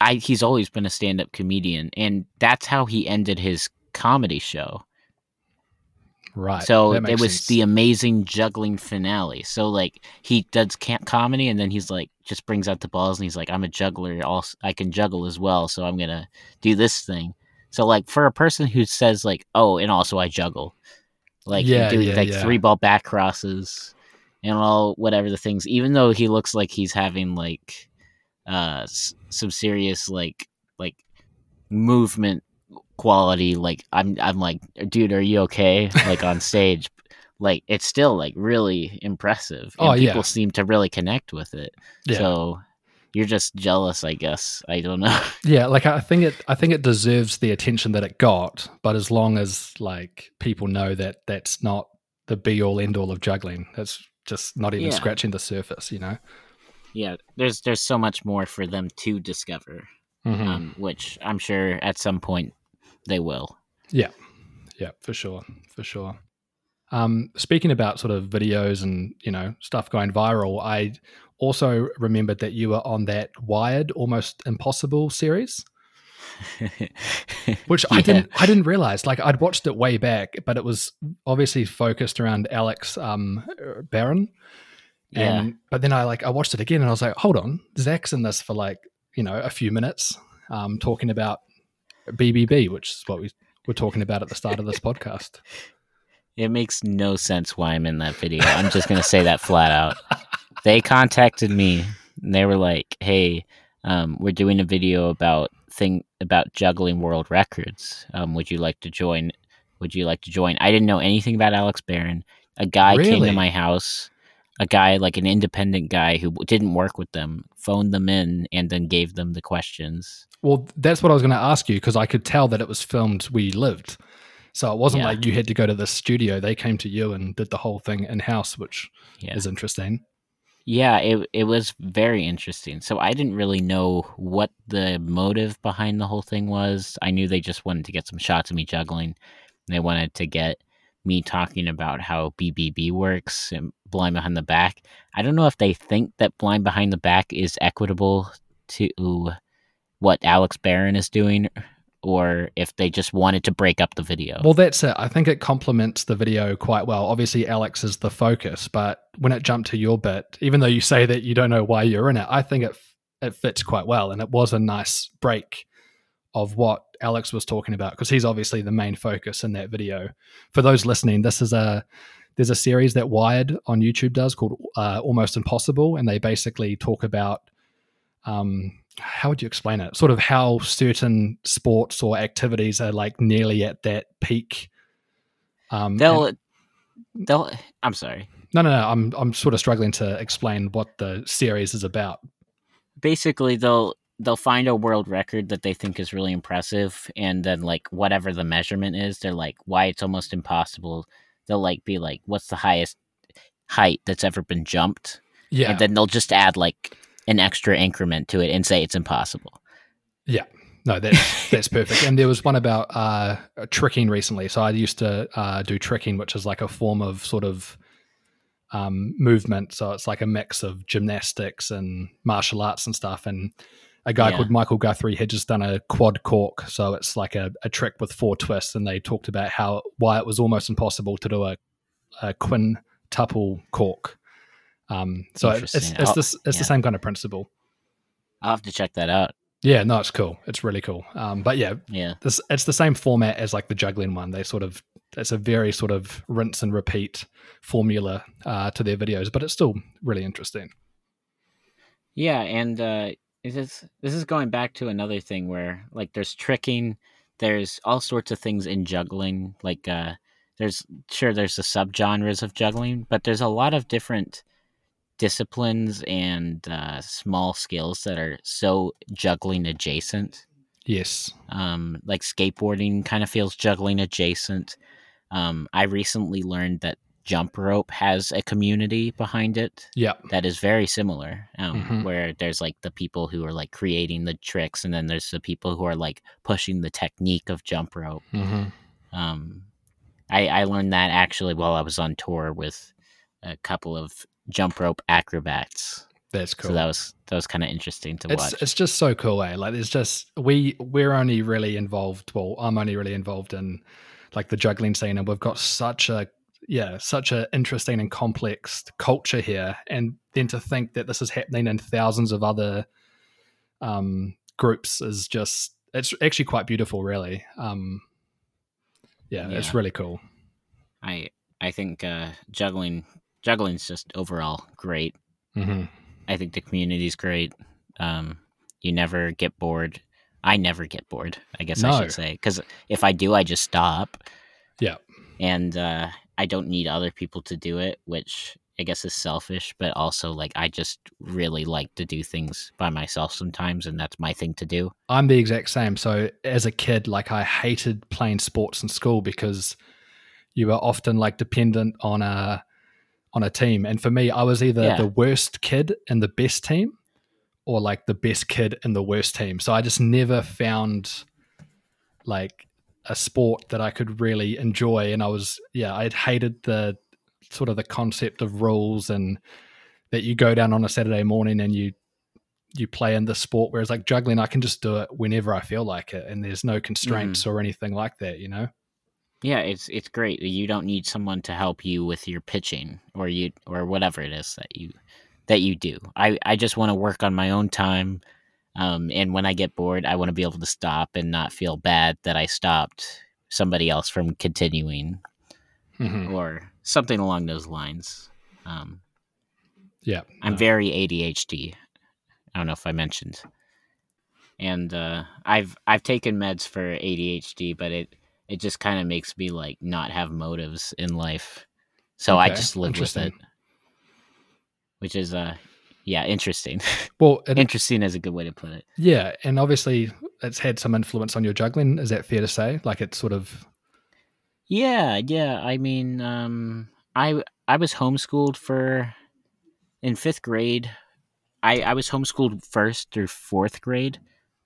I he's always been a stand-up comedian, and that's how he ended his comedy show. Right. so it was sense. the amazing juggling finale. So like he does camp comedy, and then he's like just brings out the balls, and he's like, "I'm a juggler. Also, I can juggle as well. So I'm gonna do this thing." So like for a person who says like, "Oh, and also I juggle," like Yeah, doing yeah, like yeah. three ball back crosses and all whatever the things, even though he looks like he's having like uh s- some serious like like movement quality like i'm i'm like dude are you okay [LAUGHS] like on stage like it's still like really impressive and Oh, yeah. people seem to really connect with it yeah. so you're just jealous i guess i don't know [LAUGHS] Yeah, like I think it I think it deserves the attention that it got, but as long as like people know that that's not the be all end all of juggling. That's just not even Yeah. scratching the surface, you know. yeah there's there's so much more for them to discover Mhm. um which i'm sure at some point they will Yeah, Yeah, for sure, for sure. Um, speaking about sort of videos and you know stuff going viral, I also remembered that you were on that Wired Almost Impossible series, [LAUGHS] which I didn't I didn't realize. Like I'd watched it way back, but it was obviously focused around Alex um, Barron. yeah but then I like I watched it again and I was like, hold on, Zak's in this for like you know a few minutes, um, talking about BBB, which is what we were talking about at the start of this podcast. [LAUGHS] It makes no sense why I'm in that video. I'm just gonna say that flat out. They contacted me and they were like, "Hey, um, we're doing a video about thing about juggling world records. Um, would you like to join? Would you like to join?" I didn't know anything about Alex Barron. A guy came to my house. A guy, like an independent guy who didn't work with them, phoned them in and then gave them the questions. Well, that's what I was going to ask you because I could tell that it was filmed where you lived. So it wasn't Yeah. like you had to go to the studio. They came to you and did the whole thing in house, which Yeah. is interesting. Yeah, it it was very interesting. So I didn't really know what the motive behind the whole thing was. I knew they just wanted to get some shots of me juggling. They wanted to get me talking about how BBB works and blind behind the back. I don't know if they think that blind behind the back is equitable to what Alex Barron is doing or if they just wanted to break up the video. Well, that's it. I think it complements the video quite well. Obviously, Alex is the focus, but when it jumped to your bit, even though you say that you don't know why you're in it, I think it it fits quite well, and it was a nice break of what Alex was talking about because he's obviously the main focus in that video. For those listening, this is a there's a series that Wired on YouTube does called uh, Almost Impossible, and they basically talk about um, how would you explain it? Sort of how certain sports or activities are like nearly at that peak. Um, they'll and- they'll I'm sorry. no, no, no. I'm I'm sort of struggling to explain what the series is about. basically they'll they'll find a world record that they think is really impressive and then like whatever the measurement is they're like why it's almost impossible they'll like be like what's the highest height that's ever been jumped Yeah, and then they'll just add like an extra increment to it and say it's impossible Yeah. no, that's that's perfect. And there was one about uh, tricking recently. So I used to uh, do tricking, which is like a form of sort of um, movement. So it's like a mix of gymnastics and martial arts and stuff. And a guy Yeah. called Michael Guthrie had just done a quad cork. So it's like a, a trick with four twists. And they talked about how why it was almost impossible to do a, a quintuple cork. Um, so it- it's it's this it's yeah. the same kind of principle. i'll have to check that out Yeah, no, it's cool. It's really cool. Um, but yeah, yeah this it's the same format as like the juggling one. They sort of it's a very sort of rinse and repeat formula uh, to their videos, but it's still really interesting. Yeah, and uh, this is this is going back to another thing where like there's tricking, there's all sorts of things in juggling. Like uh, there's sure there's the subgenres of juggling, but there's a lot of different disciplines and uh, small skills that are so juggling adjacent. Yes. Um, like skateboarding kind of feels juggling adjacent. Um, I recently learned that jump rope has a community behind it Yeah. that is very similar um, Mhm. where there's like the people who are like creating the tricks and then there's the people who are like pushing the technique of jump rope hmm um, I, I learned that actually while i was on tour with a couple of jump rope acrobats That's cool. so that was that was kind of interesting to it's watch it's just so cool, eh? Like it's just we we're only really involved. Well, I'm only really involved in like the juggling scene, and we've got such a yeah, such an interesting and complex culture here. And then to think that this is happening in thousands of other um, groups is just it's actually quite beautiful, really. Um, yeah, it's really cool. i i think uh, juggling juggling's just overall great hmm I think the community's great. Um, you never get bored. I never get bored. I guess I should say because if I do, I just stop. Yeah. and uh, I don't need other people to do it, which I guess is selfish. But also, like, I just really like to do things by myself sometimes, and that's my thing to do. I'm the exact same. So as a kid, like I hated playing sports in school because you were often like dependent on a on a team. And for me, I was either Yeah. the worst kid in the best team or like the best kid in the worst team. So I just never found like a sport that I could really enjoy. And I was yeah, I'd hated the sort of the concept of rules and that you go down on a Saturday morning and you you play in the sport whereas like juggling i can just do it whenever i feel like it and there's no constraints mm. or anything like that you know Yeah, it's it's great. You don't need someone to help you with your pitching or you or whatever it is that you that you do. I I just want to work on my own time. Um, and when I get bored, I want to be able to stop and not feel bad that I stopped somebody else from continuing Mhm. or something along those lines. Um, yeah I'm no. very ADHD. I don't know if I mentioned. And uh, I've I've taken meds for ADHD, but it it just kind of makes me like not have motives in life. So I just live with it. Which is uh yeah, interesting. [LAUGHS] well it, interesting is a good way to put it. yeah and obviously it's had some influence on your juggling is that fair to say like it's sort of Yeah, yeah. I mean, um, I I was homeschooled for in fifth grade. I I was homeschooled first through fourth grade,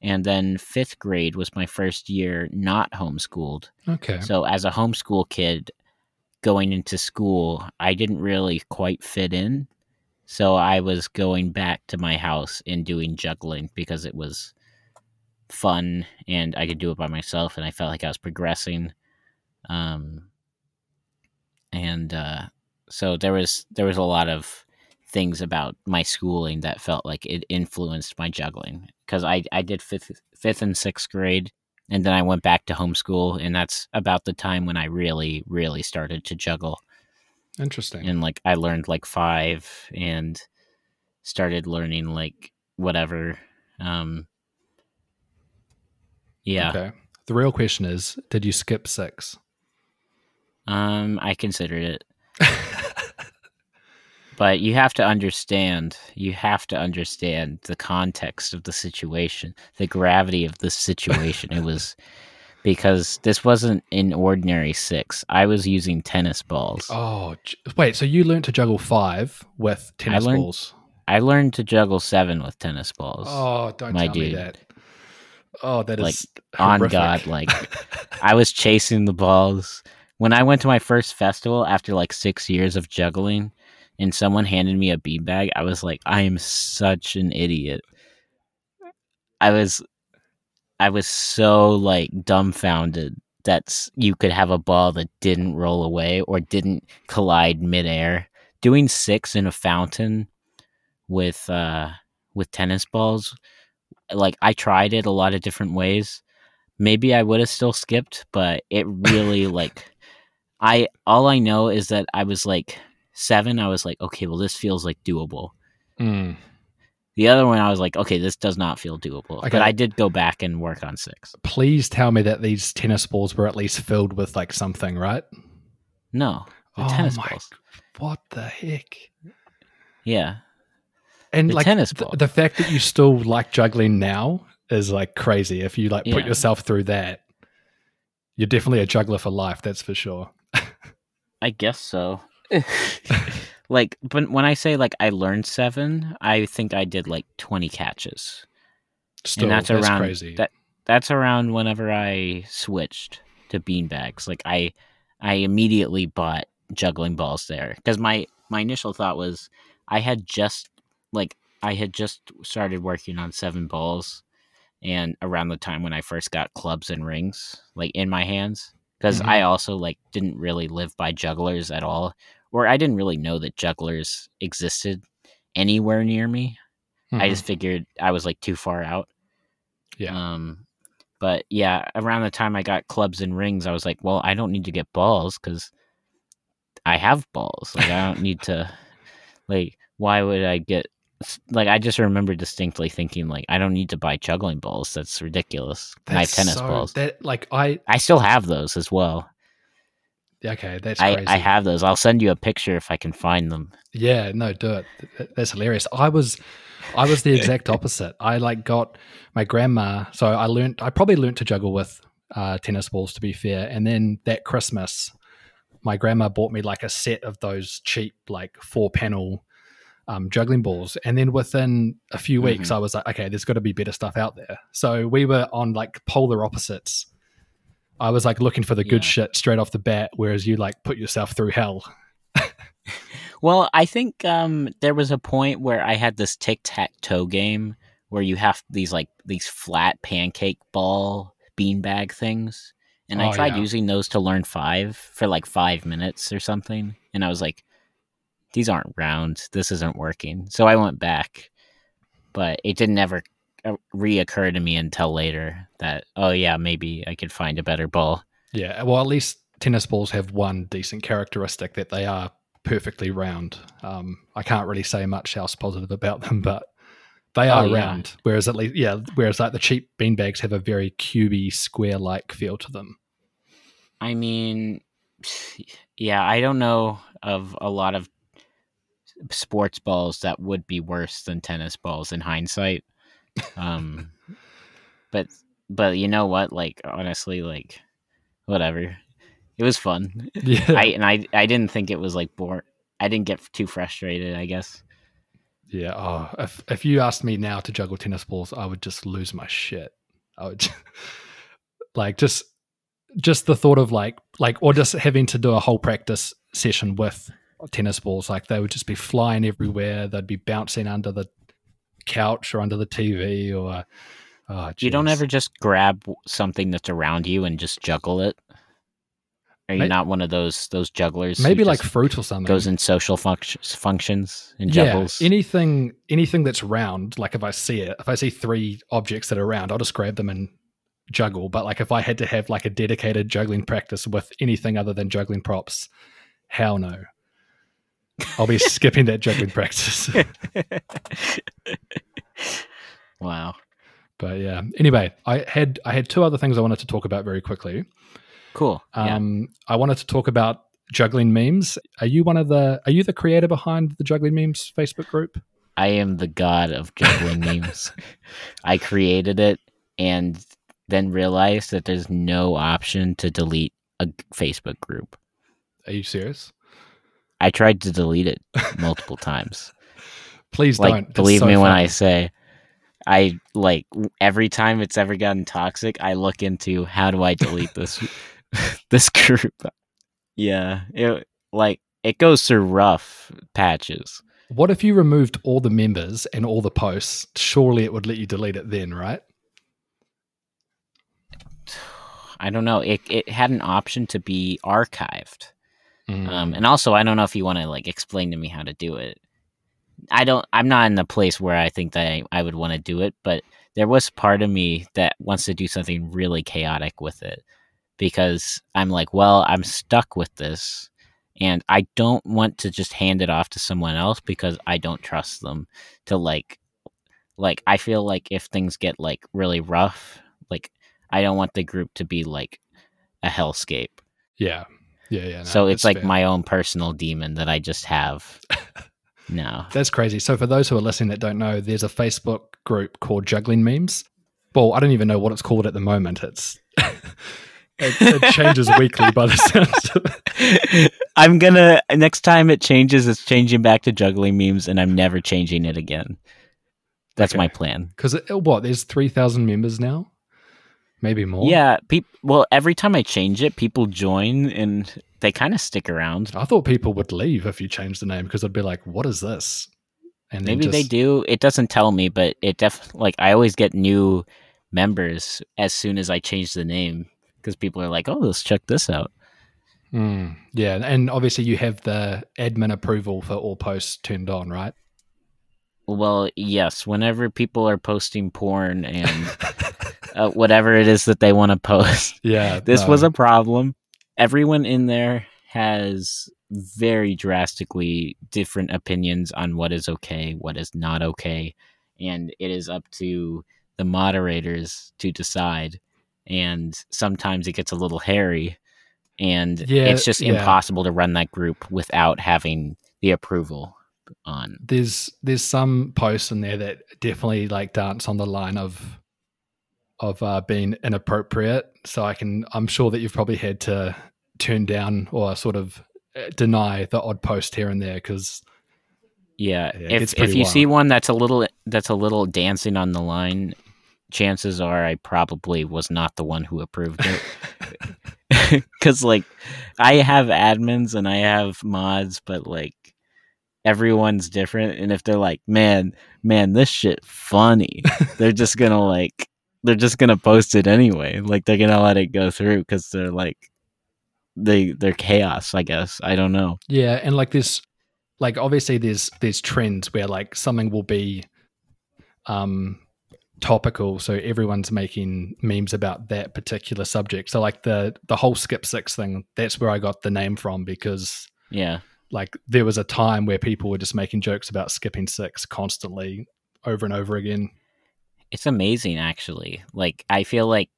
and then fifth grade was my first year not homeschooled. okay So as a homeschool kid, going into school, I didn't really quite fit in. So I was going back to my house and doing juggling because it was fun and I could do it by myself, and I felt like I was progressing. Um, and uh, so there was there was a lot of things about my schooling that felt like it influenced my juggling because I I did fifth fifth and sixth grade and then I went back to homeschool, and that's about the time when I really, really started to juggle. Interesting And like I learned like five, and started learning like whatever. Um, yeah, okay the real question is did you skip six um, I considered it, [LAUGHS] but you have to understand. You have to understand the context of the situation, the gravity of the situation. it was [LAUGHS] because this wasn't an ordinary six. I was using tennis balls. oh wait so you learned to juggle five with tennis learned- balls I learned to juggle seven with tennis balls. oh don't my tell me dude. that oh that is Like, [LAUGHS] on horrific. God, like [LAUGHS] I was chasing the balls. When I went to my first festival after like six years of juggling and someone handed me a beanbag, I was like, I am such an idiot. I was I was so like dumbfounded that you could have a ball that didn't roll away or didn't collide midair. Doing six in a fountain with uh with tennis balls, like I tried it a lot of different ways. Maybe I would have still skipped, but it really [LAUGHS] like I all I know is that I was like seven. I was like, okay, well this feels like doable. Mm. The other one, I was like, okay, this does not feel doable. Okay. But I did go back and work on six. please tell me that these tennis balls were at least filled with like something right No, the Oh tennis my balls. what the heck Yeah, and The like tennis th- ball. the fact that you still like juggling now is like crazy. If you like put Yeah. yourself through that, you're definitely a juggler for life. That's for sure. [LAUGHS] I guess so. [LAUGHS] like, but when I say like I learned seven, I think I did like twenty catches. Still, and that's, that's, around crazy. that that's around whenever I switched to beanbags. Like I I immediately bought juggling balls there because my my initial thought was I had just like I had just started working on seven balls and around the time when I first got clubs and rings like in my hands because Mhm. I also like didn't really live by jugglers at all or I didn't really know that jugglers existed anywhere near me. I Mhm. just figured I was like too far out. Yeah. Um, but yeah, around the time I got clubs and rings, I was like, well, I don't need to get balls because I have balls. Like I don't need to. [LAUGHS] Like, why would I get? Like I just remember distinctly thinking, like, I don't need to buy juggling balls. That's ridiculous. and I have tennis so- balls. That like I I still have those as well. Okay. That's I, crazy. I have those. I'll send you a picture if I can find them. Yeah, no, do it. That's hilarious. I was, I was the exact [LAUGHS] opposite. I like got my grandma. So I learned. I probably learned to juggle with uh, tennis balls, to be fair. And then that Christmas, my grandma bought me like a set of those cheap, like four panel um, juggling balls. And then within a few weeks, I was like, okay, there's got to be better stuff out there. So we were on like polar opposites. I was like looking for the good Yeah. shit straight off the bat, whereas you like put yourself through hell. [LAUGHS] Well, I think um, there was a point where I had this tic tac toe game where you have these like these flat pancake ball beanbag things, and I Oh, tried yeah. using those to learn five for like five minutes or something, and I was like, "These aren't round. This isn't working." So I went back, but it didn't ever reoccur to me until later that oh yeah maybe I could find a better ball. Yeah, well, at least tennis balls have one decent characteristic that they are perfectly round. Um, I can't really say much else positive about them, [LAUGHS] but they Oh, are yeah. round. Whereas at least, yeah, whereas like the cheap beanbags have a very cubey, square-like feel to them. I mean, yeah, I don't know of a lot of sports balls that would be worse than tennis balls in hindsight. Um, but but you know what? Like honestly, like whatever. It was fun. [LAUGHS] Yeah, I and I I didn't think it was like boring. I didn't get too frustrated. I guess. yeah. Oh, if if you asked me now to juggle tennis balls, I would just lose my shit. I would [LAUGHS] like just just the thought of like like or just having to do a whole practice session with tennis balls like they would just be flying everywhere they'd be bouncing under the couch or under the tv or oh, You don't ever just grab something that's around you and just juggle it. Are you May- not one of those those jugglers? maybe like fruit or something goes in social functions functions and yeah anything anything that's round like if i see it if i see three objects that are round i'll just grab them and juggle but like if i had to have like a dedicated juggling practice with anything other than juggling props hell no i'll be skipping that juggling practice [LAUGHS] wow. but yeah anyway i had i had two other things i wanted to talk about very quickly Cool. yeah. um i wanted to talk about juggling memes are you one of the are you the creator behind the juggling memes facebook group I am the god of juggling [LAUGHS] memes. I created it and then realized that there's no option to delete a Facebook group. are you serious I tried to delete it multiple [LAUGHS] times. please like don't believe so me when. I say I like every time it's ever gotten toxic, I look into how do I delete this [LAUGHS] this group. Yeah, it like it goes through rough patches. What if you removed all the members and all the posts? Surely it would let you delete it then, right? I don't know. It it had an option to be archived. Mm. Um, and also, I don't know if you want to like explain to me how to do it. I don't. I'm not in the place where I think that I, I would want to do it, but there was part of me that wants to do something really chaotic with it because I'm like, well, I'm stuck with this, and I don't want to just hand it off to someone else because I don't trust them to like, like I feel like if things get like really rough, like I don't want the group to be like a hellscape yeah, yeah, yeah. no, so it's like fair. my own personal demon that I just have. [LAUGHS] no. That's crazy. So for those who are listening that don't know, there's a Facebook group called Juggling Memes. well, I don't even know what it's called at the moment. It's [LAUGHS] it, it changes [LAUGHS] weekly by the sounds. I'm gonna next time it changes, it's changing back to juggling memes, and I'm never changing it again. That's Okay. my plan. Because what? There's three thousand members now, maybe more. Yeah, peop- well, every time I change it, people join and they kind of stick around. I thought people would leave if you changed the name because they'd be like, "What is this?" And then Maybe they do. It doesn't tell me, but it def like I always get new members as soon as I change the name because people are like, "Oh, let's check this out." Mm, yeah, and obviously you have the admin approval for all posts turned on, right? Well, yes. Whenever people are posting porn and [LAUGHS] uh, whatever it is that they want to post, [LAUGHS] Yeah, [LAUGHS] this no. was a problem. Everyone in there has very drastically different opinions on what is okay, what is not okay, and it is up to the moderators to decide. And sometimes it gets a little hairy, and Yeah, it's just yeah. impossible to run that group without having the approval on. there's there's some posts in there that definitely like dance on the line of of uh, being inappropriate. So I can I'm sure that you've probably had to turn down or sort of uh, deny the odd post here and there because Yeah, Yeah, if if you see one that's a little that's a little dancing on the line, chances are I probably was not the one who approved it. [LAUGHS] Cuz like I have admins and I have mods, but like everyone's different and if they're like, "Man, man, this shit funny." they're just going to like they're just going to post it anyway. Like they're going to let it go through cuz they're like they they're chaos, I guess. I don't know. yeah, and like this like obviously there's there's trends where like something will be um topical so everyone's making memes about that particular subject so like the the whole skip six thing that's where i got the name from because Yeah. like there was a time where people were just making jokes about skipping six constantly over and over again It's amazing actually. Like I feel like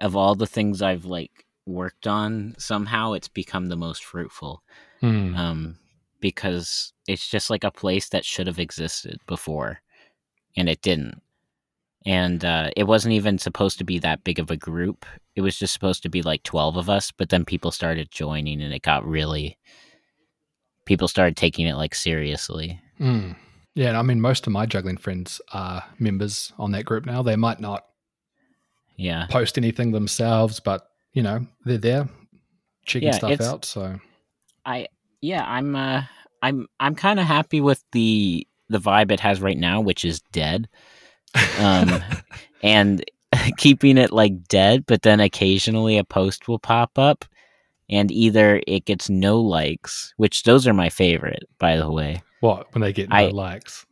of all the things I've like worked on, somehow it's become the most fruitful. Hmm. Um because it's just like a place that should have existed before and it didn't. And uh, it wasn't even supposed to be that big of a group. It was just supposed to be like 12 of us, but then people started joining and it got really people started taking it like seriously. Hmm. Yeah and i mean most of my juggling friends are members on that group now they might not Yeah. post anything themselves but you know they're there checking Yeah, stuff out so I yeah, I'm uh I'm I'm kind of happy with the the vibe it has right now, which is dead. Um [LAUGHS] and [LAUGHS] keeping it like dead, but then occasionally a post will pop up and either it gets no likes, which those are my favorite, by the way. What when they get no I- likes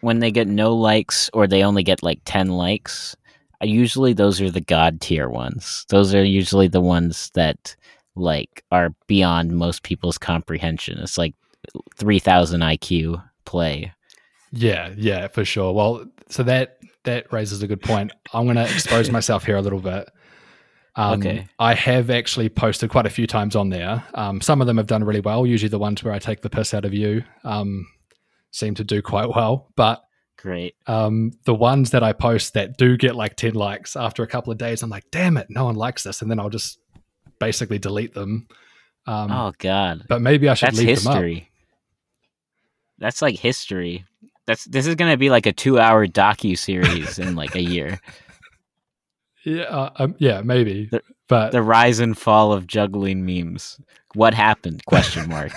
When they get no likes or they only get like 10 likes, usually those are the god tier ones. Those are usually the ones that like are beyond most people's comprehension. It's like 3000 IQ play. Yeah, yeah, for sure. Well, so that that raises a good point. I'm going to expose myself here a little bit. Um, Okay. I have actually posted quite a few times on there. Um, some of them have done really well. Usually, the ones where I take the piss out of you um, seem to do quite well. But Great. um, the ones that I post that do get like 10 likes after a couple of days, I'm like, damn it, no one likes this. And then I'll just basically delete them. Um, oh god. But maybe I should That's leave them up. history. That's like history. That's this is going to be like a 2-hour docu series in like a year. [LAUGHS] Yeah, uh, um, yeah, maybe. The- but The rise and fall of juggling memes. What happened? Question mark.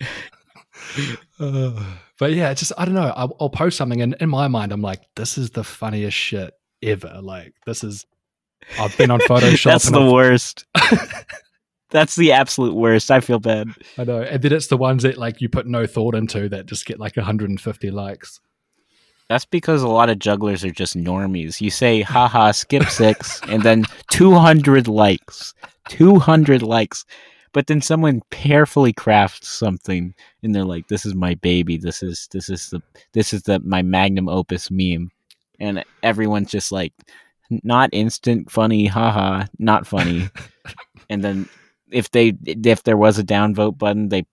[LAUGHS] Uh, but yeah, it's just I don't know. I'll, I'll post something, and in my mind, I'm like, this is the funniest shit ever. Like, this is. I've been on [LAUGHS] Photoshop. That's the I've- worst. [LAUGHS] That's the absolute worst. I feel bad. I know, and then it's the ones that like you put no thought into that just get like 150 likes. That's because a lot of jugglers are just normies. You say, haha, skip six, and then 200 likes. 200 likes. But then someone carefully crafts something and they're like, this is my baby. This is, this is the, this is the, my magnum opus meme. And everyone's just like, not instant funny, haha, not funny. [LAUGHS] and then if they, if there was a downvote button, they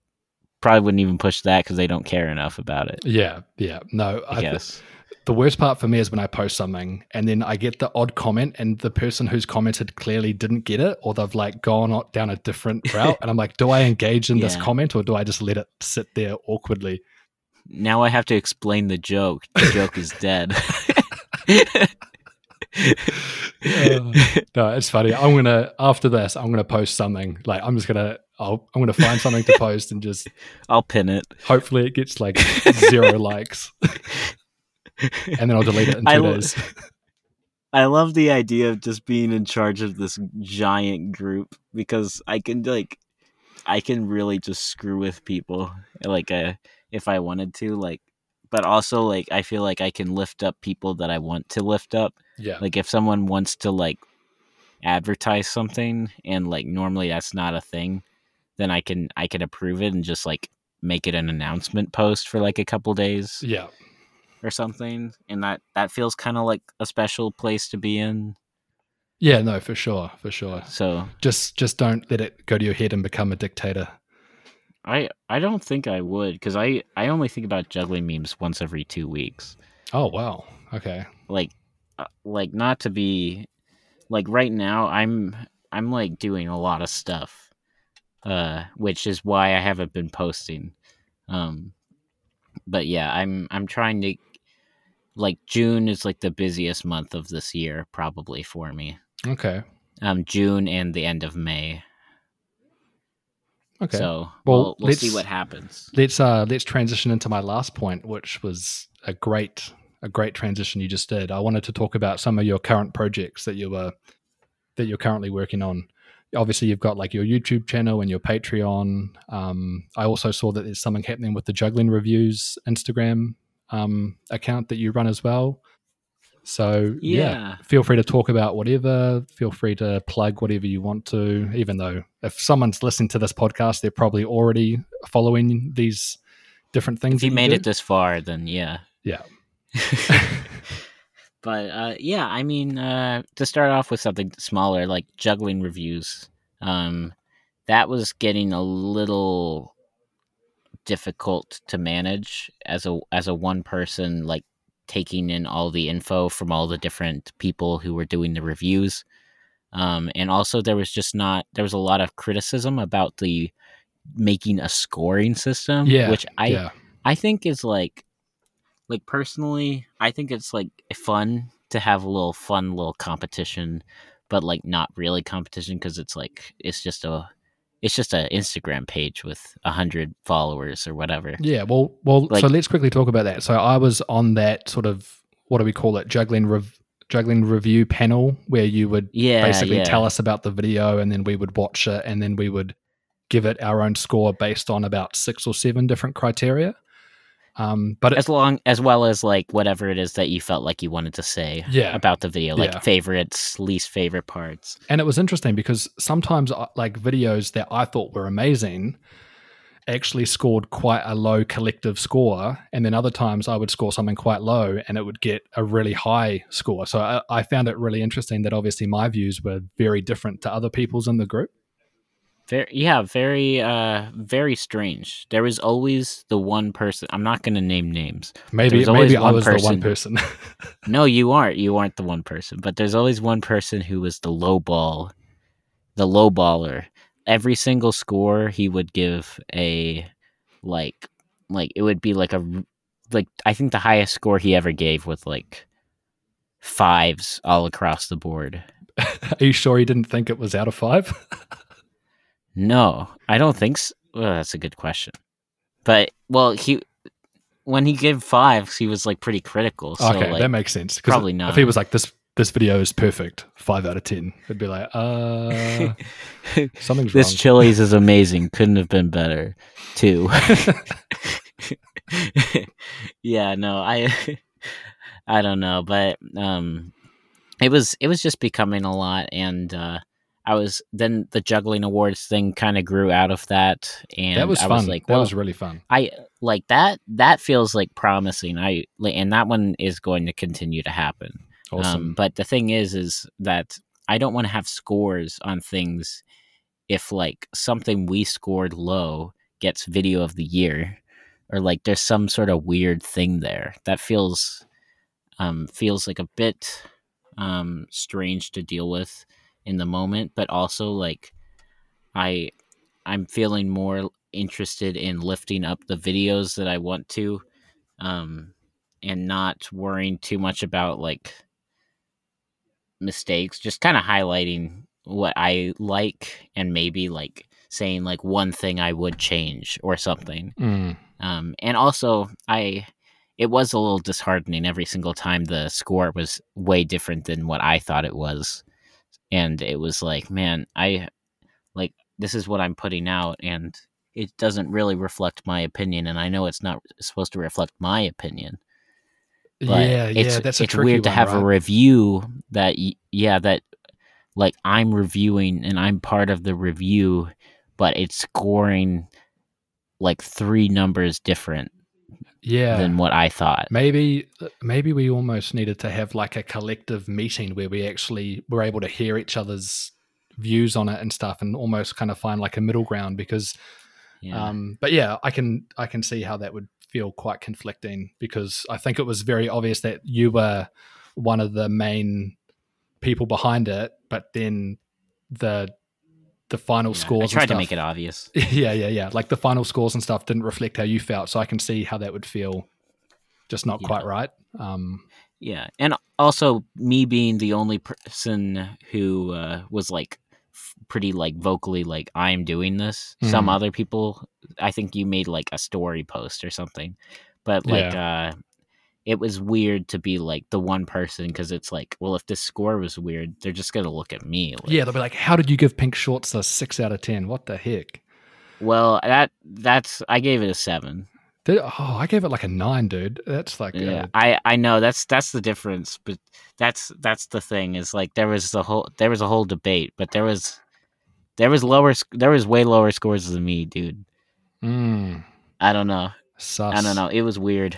probably wouldn't even push that because they don't care enough about it. Yeah, yeah. No, I I th- guess. The worst part for me is when I post something and then I get the odd comment and the person who's commented clearly didn't get it or they've like gone down a different [LAUGHS] route. and I'm like, do I engage in this comment or do I just let it sit there awkwardly? Now I have to explain the joke. The joke is dead. Uh, [LAUGHS] [LAUGHS] no, it's funny. I'm gonna after this, I'm gonna post something. Like I'm just gonna I'll, I'm gonna find something to post and just I'll pin it. hopefully it gets like zero likes. [LAUGHS] And then I'll delete it in two I days. [LAUGHS] I love the idea of just being in charge of this giant group because I can like I can really just screw with people like uh, if I wanted to like but also like I feel like I can lift up people that I want to lift up Yeah. like if someone wants to like advertise something and like normally that's not a thing then I can I can approve it and just like make it an announcement post for like a couple days yeah. Or something and that that feels kind of like a special place to be in Yeah, no, for sure, for sure. so Just just don't let it go to your head and become a dictator. i i don't think i would because i i only think about juggling memes once every two weeks Oh wow. Okay. like uh, like not to be like right now i'm i'm like doing a lot of stuff uh which is why i haven't been posting um but yeah i'm i'm trying to like june is like the busiest month of this year probably for me Okay. um june and the end of may Okay. so Well, we'll, we'll see what happens let's uh let's transition into my last point, which was a great a great transition you just did. I wanted to talk about some of your current projects that you were that you're currently working on. Obviously, you've got like your YouTube channel and your Patreon. Um, I also saw that there's something happening with the Juggling Reviews Instagram um, account that you run as well. So yeah. Yeah. feel free to talk about whatever. Feel free to plug whatever you want to. Even though if someone's listening to this podcast, they're probably already following these different things. if you made it this far then yeah Yeah. [LAUGHS] [LAUGHS] but uh, yeah, I mean, uh, to start off with something smaller like juggling reviews, um, that was getting a little difficult to manage as a as a one person like taking in all the info from all the different people who were doing the reviews. Um, and also there was just not there was a lot of criticism about the making a scoring system, yeah, which I yeah, I think is like like personally, I think it's like fun to have a little fun little competition, but like not really competition because it's like it's just a it's just an Instagram page with a hundred followers or whatever. yeah. Well, well. so let's quickly talk about that. So I was on that sort of what do we call it? Juggling rev- juggling review panel where you would Yeah, basically yeah. tell us about the video and then we would watch it and then we would give it our own score based on about six or seven different criteria. Um, but as long as well as like whatever it is that you felt like you wanted to say Yeah. about the video, like Yeah. favorites, least favorite parts. and it was interesting because sometimes uh, like videos that I thought were amazing actually scored quite a low collective score and then other times I would score something quite low and it would get a really high score. So I, I found it really interesting that obviously my views were very different to other people's in the group. Very, yeah, very, uh, very strange. There was always the one person. I'm not going to name names. Maybe maybe I was the one person- person. [LAUGHS] No, you aren't. You aren't the one person. But there's always one person who was the low ball, the low baller. Every single score, he would give a like, like it would be like a like. I think the highest score he ever gave was like fives all across the board. [LAUGHS] Are you sure he didn't think it was out of five? [LAUGHS] No, I don't think so. Well, that's a good question. But well, he when he gave fives, he was like pretty critical. So okay, like, that makes sense. probably not. If he was like this, this video is perfect, five out of ten. It'd be like, uh, [LAUGHS] something's this wrong. Chili's is amazing. Couldn't have been better. Too. [LAUGHS] yeah, no, I [LAUGHS] I don't know, but um it was it was just becoming a lot and uh I was then the juggling awards thing kind of grew out of that and that was I fun. was like that was really fun. I like that that feels like promising. I like and that one is going to continue to happen. Awesome. Um, but the thing is, is that I don't want to have scores on things if like something we scored low gets video of the year, or like there's some sort of weird thing there that feels um, feels like a bit um, strange to deal with in the moment, but also like I I'm feeling more interested in lifting up the videos that I want to, um, and not worrying too much about like mistakes. Just kind of highlighting what I like and maybe like saying like one thing I would change or something. Mm. Um, and also I it was a little disheartening every single time the score was way different than what I thought it was. And it was like, man, I like this is what I'm putting out and it doesn't really reflect my opinion and I know it's not supposed to reflect my opinion. But yeah, it's, yeah, that's it's weird to one, have a review that yeah that like I'm reviewing and I'm part of the review, but it's scoring like three numbers different yeah. than what I thought. Maybe maybe we almost needed to have like a collective meeting where we actually were able to hear each other's views on it and stuff and almost kind of find like a middle ground because Yeah. um but yeah, I can I can see how that would feel quite conflicting because I think it was very obvious that you were one of the main people behind it, but then the the final Yeah, scores I tried to make it obvious. [LAUGHS] yeah, yeah, yeah. Like the final scores and stuff didn't reflect how you felt, so I can see how that would feel just not Yeah. quite right. Um Yeah, and also me being the only person who uh, was like f- pretty like vocally like I'm doing this. Some Mhm. other people, I think you made like a story post or something, but like uh, it was weird to be like the one person because it's like, well, if this score was weird, they're just gonna look at me. Like, yeah, they'll be like, "How did you give Pink Shorts a six out of ten? What the heck?" Well, that that's I gave it a seven. Did, oh, I gave it like a nine, dude. That's like, Yeah, uh, I I know that's that's the difference, but that's that's the thing is like there was the whole there was a whole debate, but there was there was lower there was way lower scores than me, dude. mm, I don't know. sus. I don't know. It was weird.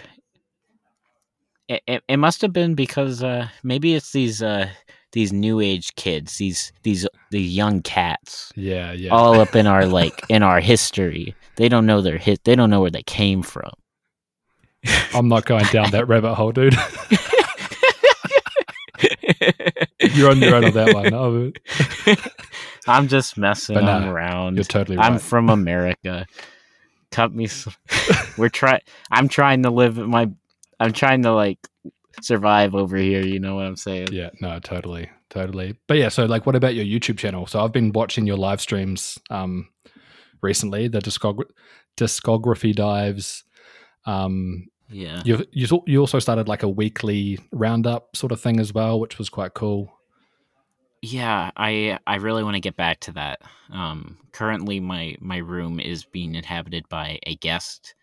It, it, it must have been because uh, maybe it's these uh, these new age kids, these these these young cats, Yeah, yeah. all up in our [LAUGHS] like in our history. They don't know their hit. They don't know where they came from. I'm not going down that rabbit hole, dude. [LAUGHS] You're on your own on that one. [LAUGHS] I'm just messing around. you're totally right. I'm from America. Cut me. Some, we're trying. I'm trying to live my. I'm trying to like survive over here. You know what I'm saying? yeah, no, totally, totally. But yeah, so like, what about your YouTube channel? So I've been watching your live streams um, recently, the discog- discography dives. Um, Yeah. you you you also started like a weekly roundup sort of thing as well, which was quite cool. Yeah, I I really want to get back to that. Um, currently, my my room is being inhabited by a guest,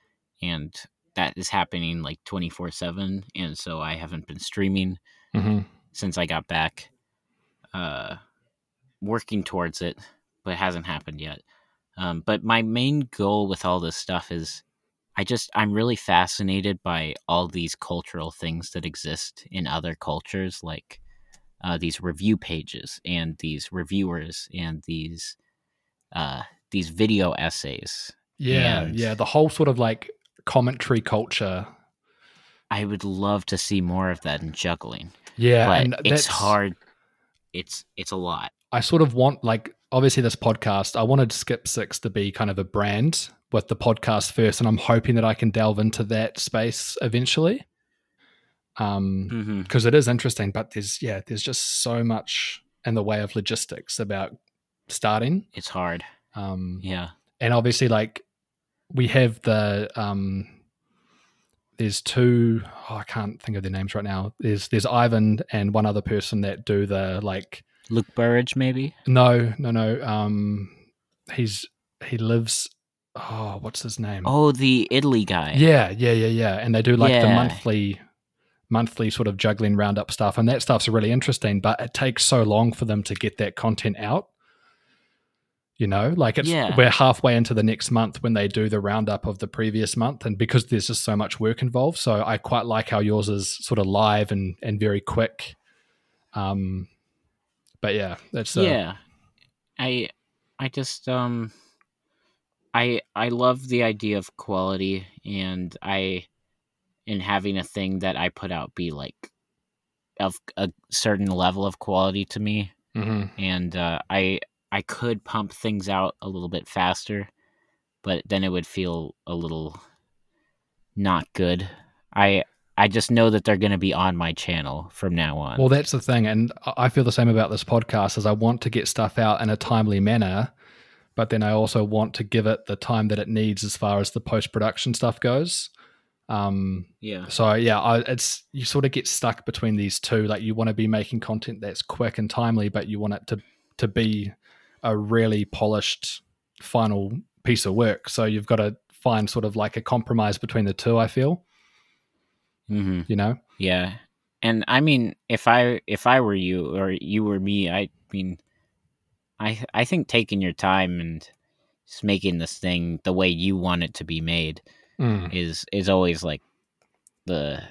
and that is happening like twenty four seven. And so I haven't been streaming hmm since I got back. Uh, working towards it, but it hasn't happened yet. Um, but my main goal with all this stuff is, I just I'm really fascinated by all these cultural things that exist in other cultures, like uh, these review pages and these reviewers and these uh, these video essays. Yeah, And- yeah, the whole sort of like commentary culture. I would love to see more of that in juggling, Yeah, but and it's hard. It's it's a lot. I sort of want like obviously this podcast. I wanted Skip Six to be kind of a brand with the podcast first, and I'm hoping that I can delve into that space eventually. Um, because it is interesting, but there's yeah, there's just so much in the way of logistics about starting. It's hard. Um, Yeah. and obviously like we have the um there's two oh, I can't think of their names right now. There's there's Ivan and one other person that do the like Luke Burrage, maybe. no, no, no. Um he's he lives oh, what's his name? Oh, the Italy guy. Yeah, yeah, yeah, yeah. And they do like the monthly monthly sort of juggling roundup stuff and that stuff's really interesting, but it takes so long for them to get that content out. You know, like it's Yeah. we're halfway into the next month when they do the roundup of the previous month and because there's just so much work involved, so I quite like how yours is sort of live and and very quick. Um but yeah, that's uh, yeah. I I just um I I love the idea of quality and I in having a thing that I put out be like of a certain level of quality to me, hmm and uh, I I could pump things out a little bit faster, but then it would feel a little not good. I I just know that they're going to be on my channel from now on. Well, that's the thing, and I feel the same about this podcast. Is I want to get stuff out in a timely manner, but then I also want to give it the time that it needs as far as the post production stuff goes. Um, yeah, so yeah, I, it's you sort of get stuck between these two. Like you want to be making content that's quick and timely, but you want it to to be a really polished final piece of work. So you've got to find sort of like a compromise between the two. I feel, hmm you know. yeah. And I mean, if I if I were you or you were me, I mean, I I think taking your time and just making this thing the way you want it to be made Mm. is is always like the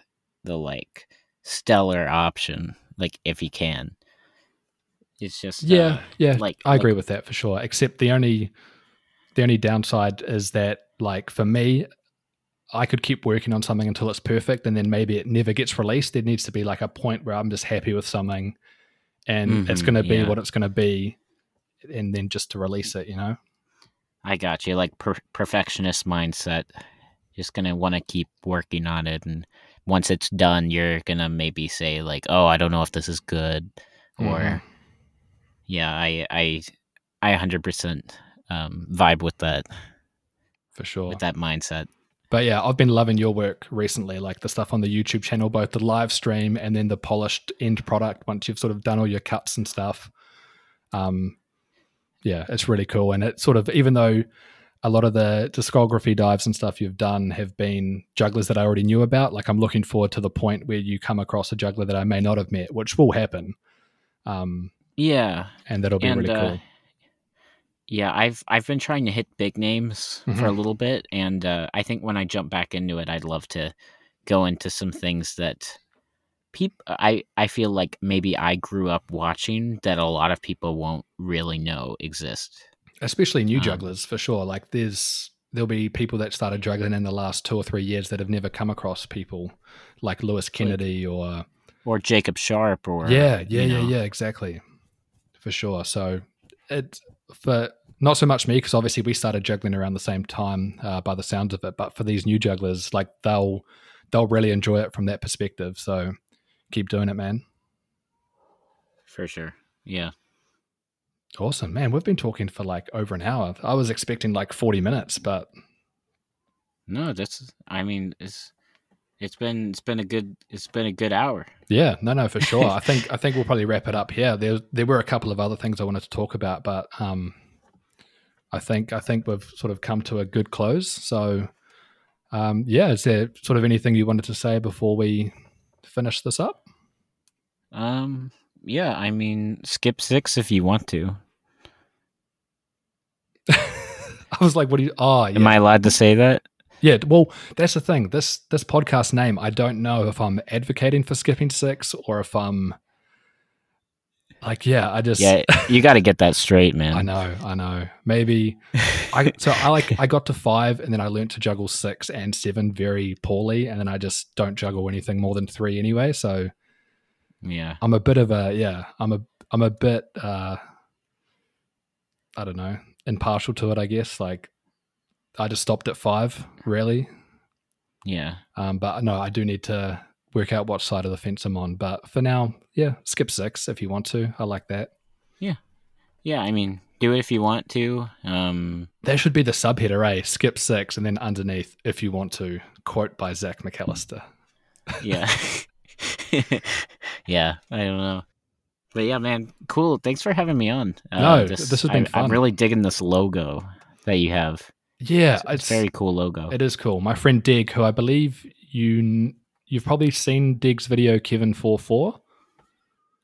the like stellar option like if you can it's just Yeah, uh, yeah, like- I agree with that for sure. Except the only the only downside is that like for me, I could keep working on something until it's perfect, and then maybe it never gets released. There needs to be like a point where I'm just happy with something, and it's Mhm, going to be yeah. what it's going to be, and then just to release it, you know. i got you like per- perfectionist mindset just gonna want to keep working on it and once it's done you're gonna maybe say like oh i don't know if this is good or Mhm. Yeah i i i 100% um vibe with that for sure. with that mindset But yeah, I've been loving your work recently, like the stuff on the YouTube channel, both the live stream and then the polished end product once you've sort of done all your cuts and stuff. Um, yeah, it's really cool. And it sort of, even though a lot of the discography dives and stuff you've done have been jugglers that I already knew about, like I'm looking forward to the point where you come across a juggler that I may not have met, which will happen. Um, yeah and that'll be and really uh, cool. yeah i've i've been trying to hit big names for a Mhm. little bit and uh, i think when i jump back into it i'd love to go into some things that peop i i feel like maybe i grew up watching that a lot of people won't really know exist especially new Um, jugglers for sure. Like there's there'll be people that started juggling in the last two or three years that have never come across people like Lewis Kennedy or or jacob sharp or yeah, yeah, yeah, know. yeah, exactly, for sure. So it for not so much me because obviously we started juggling around the same time uh, by the sounds of it, but for these new jugglers, like they'll they'll really enjoy it from that perspective. So keep doing it, man. for sure yeah Awesome, man. We've been talking for like over an hour. I was expecting like forty minutes, but no that's i mean it's it's been it's been a good it's been a good hour Yeah, no, no, for sure. [LAUGHS] I think I think we'll probably wrap it up here. There there were a couple of other things I wanted to talk about, but um, I think I think we've sort of come to a good close. So, um, yeah, is there sort of anything you wanted to say before we finish this up? um yeah i mean skip six if you want to [LAUGHS] I was like, what do you? Oh, yeah, am i allowed to say that yeah. Well, that's the thing. This this podcast name, I don't know if I'm advocating for skipping six or if I'm like, yeah, I just yeah you got to get that straight man [LAUGHS] I know, I know. Maybe I so I like I got to five and then I learned to juggle six and seven very poorly, and then I just don't juggle anything more than three anyway. So yeah I'm a bit of a yeah, I'm a I'm a bit uh I don't know, impartial to it, I guess. Like I just stopped at five, really. yeah Um, but no, I do need to work out what side of the fence I'm on. But for now, yeah, skip six if you want to. I like that. yeah Yeah, i mean do it if you want to um That should be the subheader, eh? Skip six, and then underneath, if you want to, quote by Zak McAllister. yeah [LAUGHS] [LAUGHS] yeah i don't know but yeah man cool thanks for having me on Uh, No, this has been I, i'm really digging this logo that you have Yeah, it's, it's, a very cool logo it is cool. My friend Dig, who I believe you you've probably seen Dig's video, Kevin four four.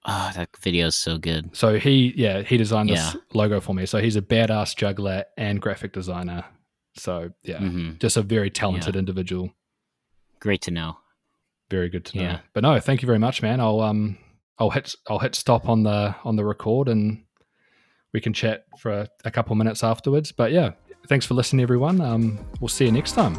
oh that video is so good So he, yeah, he designed this Yeah. logo for me. So he's a badass juggler and graphic designer. So yeah, hmm just a very talented individual. great to know Very good to know. Yeah. But no, thank you very much, man. I'll um I'll hit I'll hit stop on the on the record and we can chat for a, a couple minutes afterwards. But yeah, thanks for listening, everyone. Um, we'll see you next time.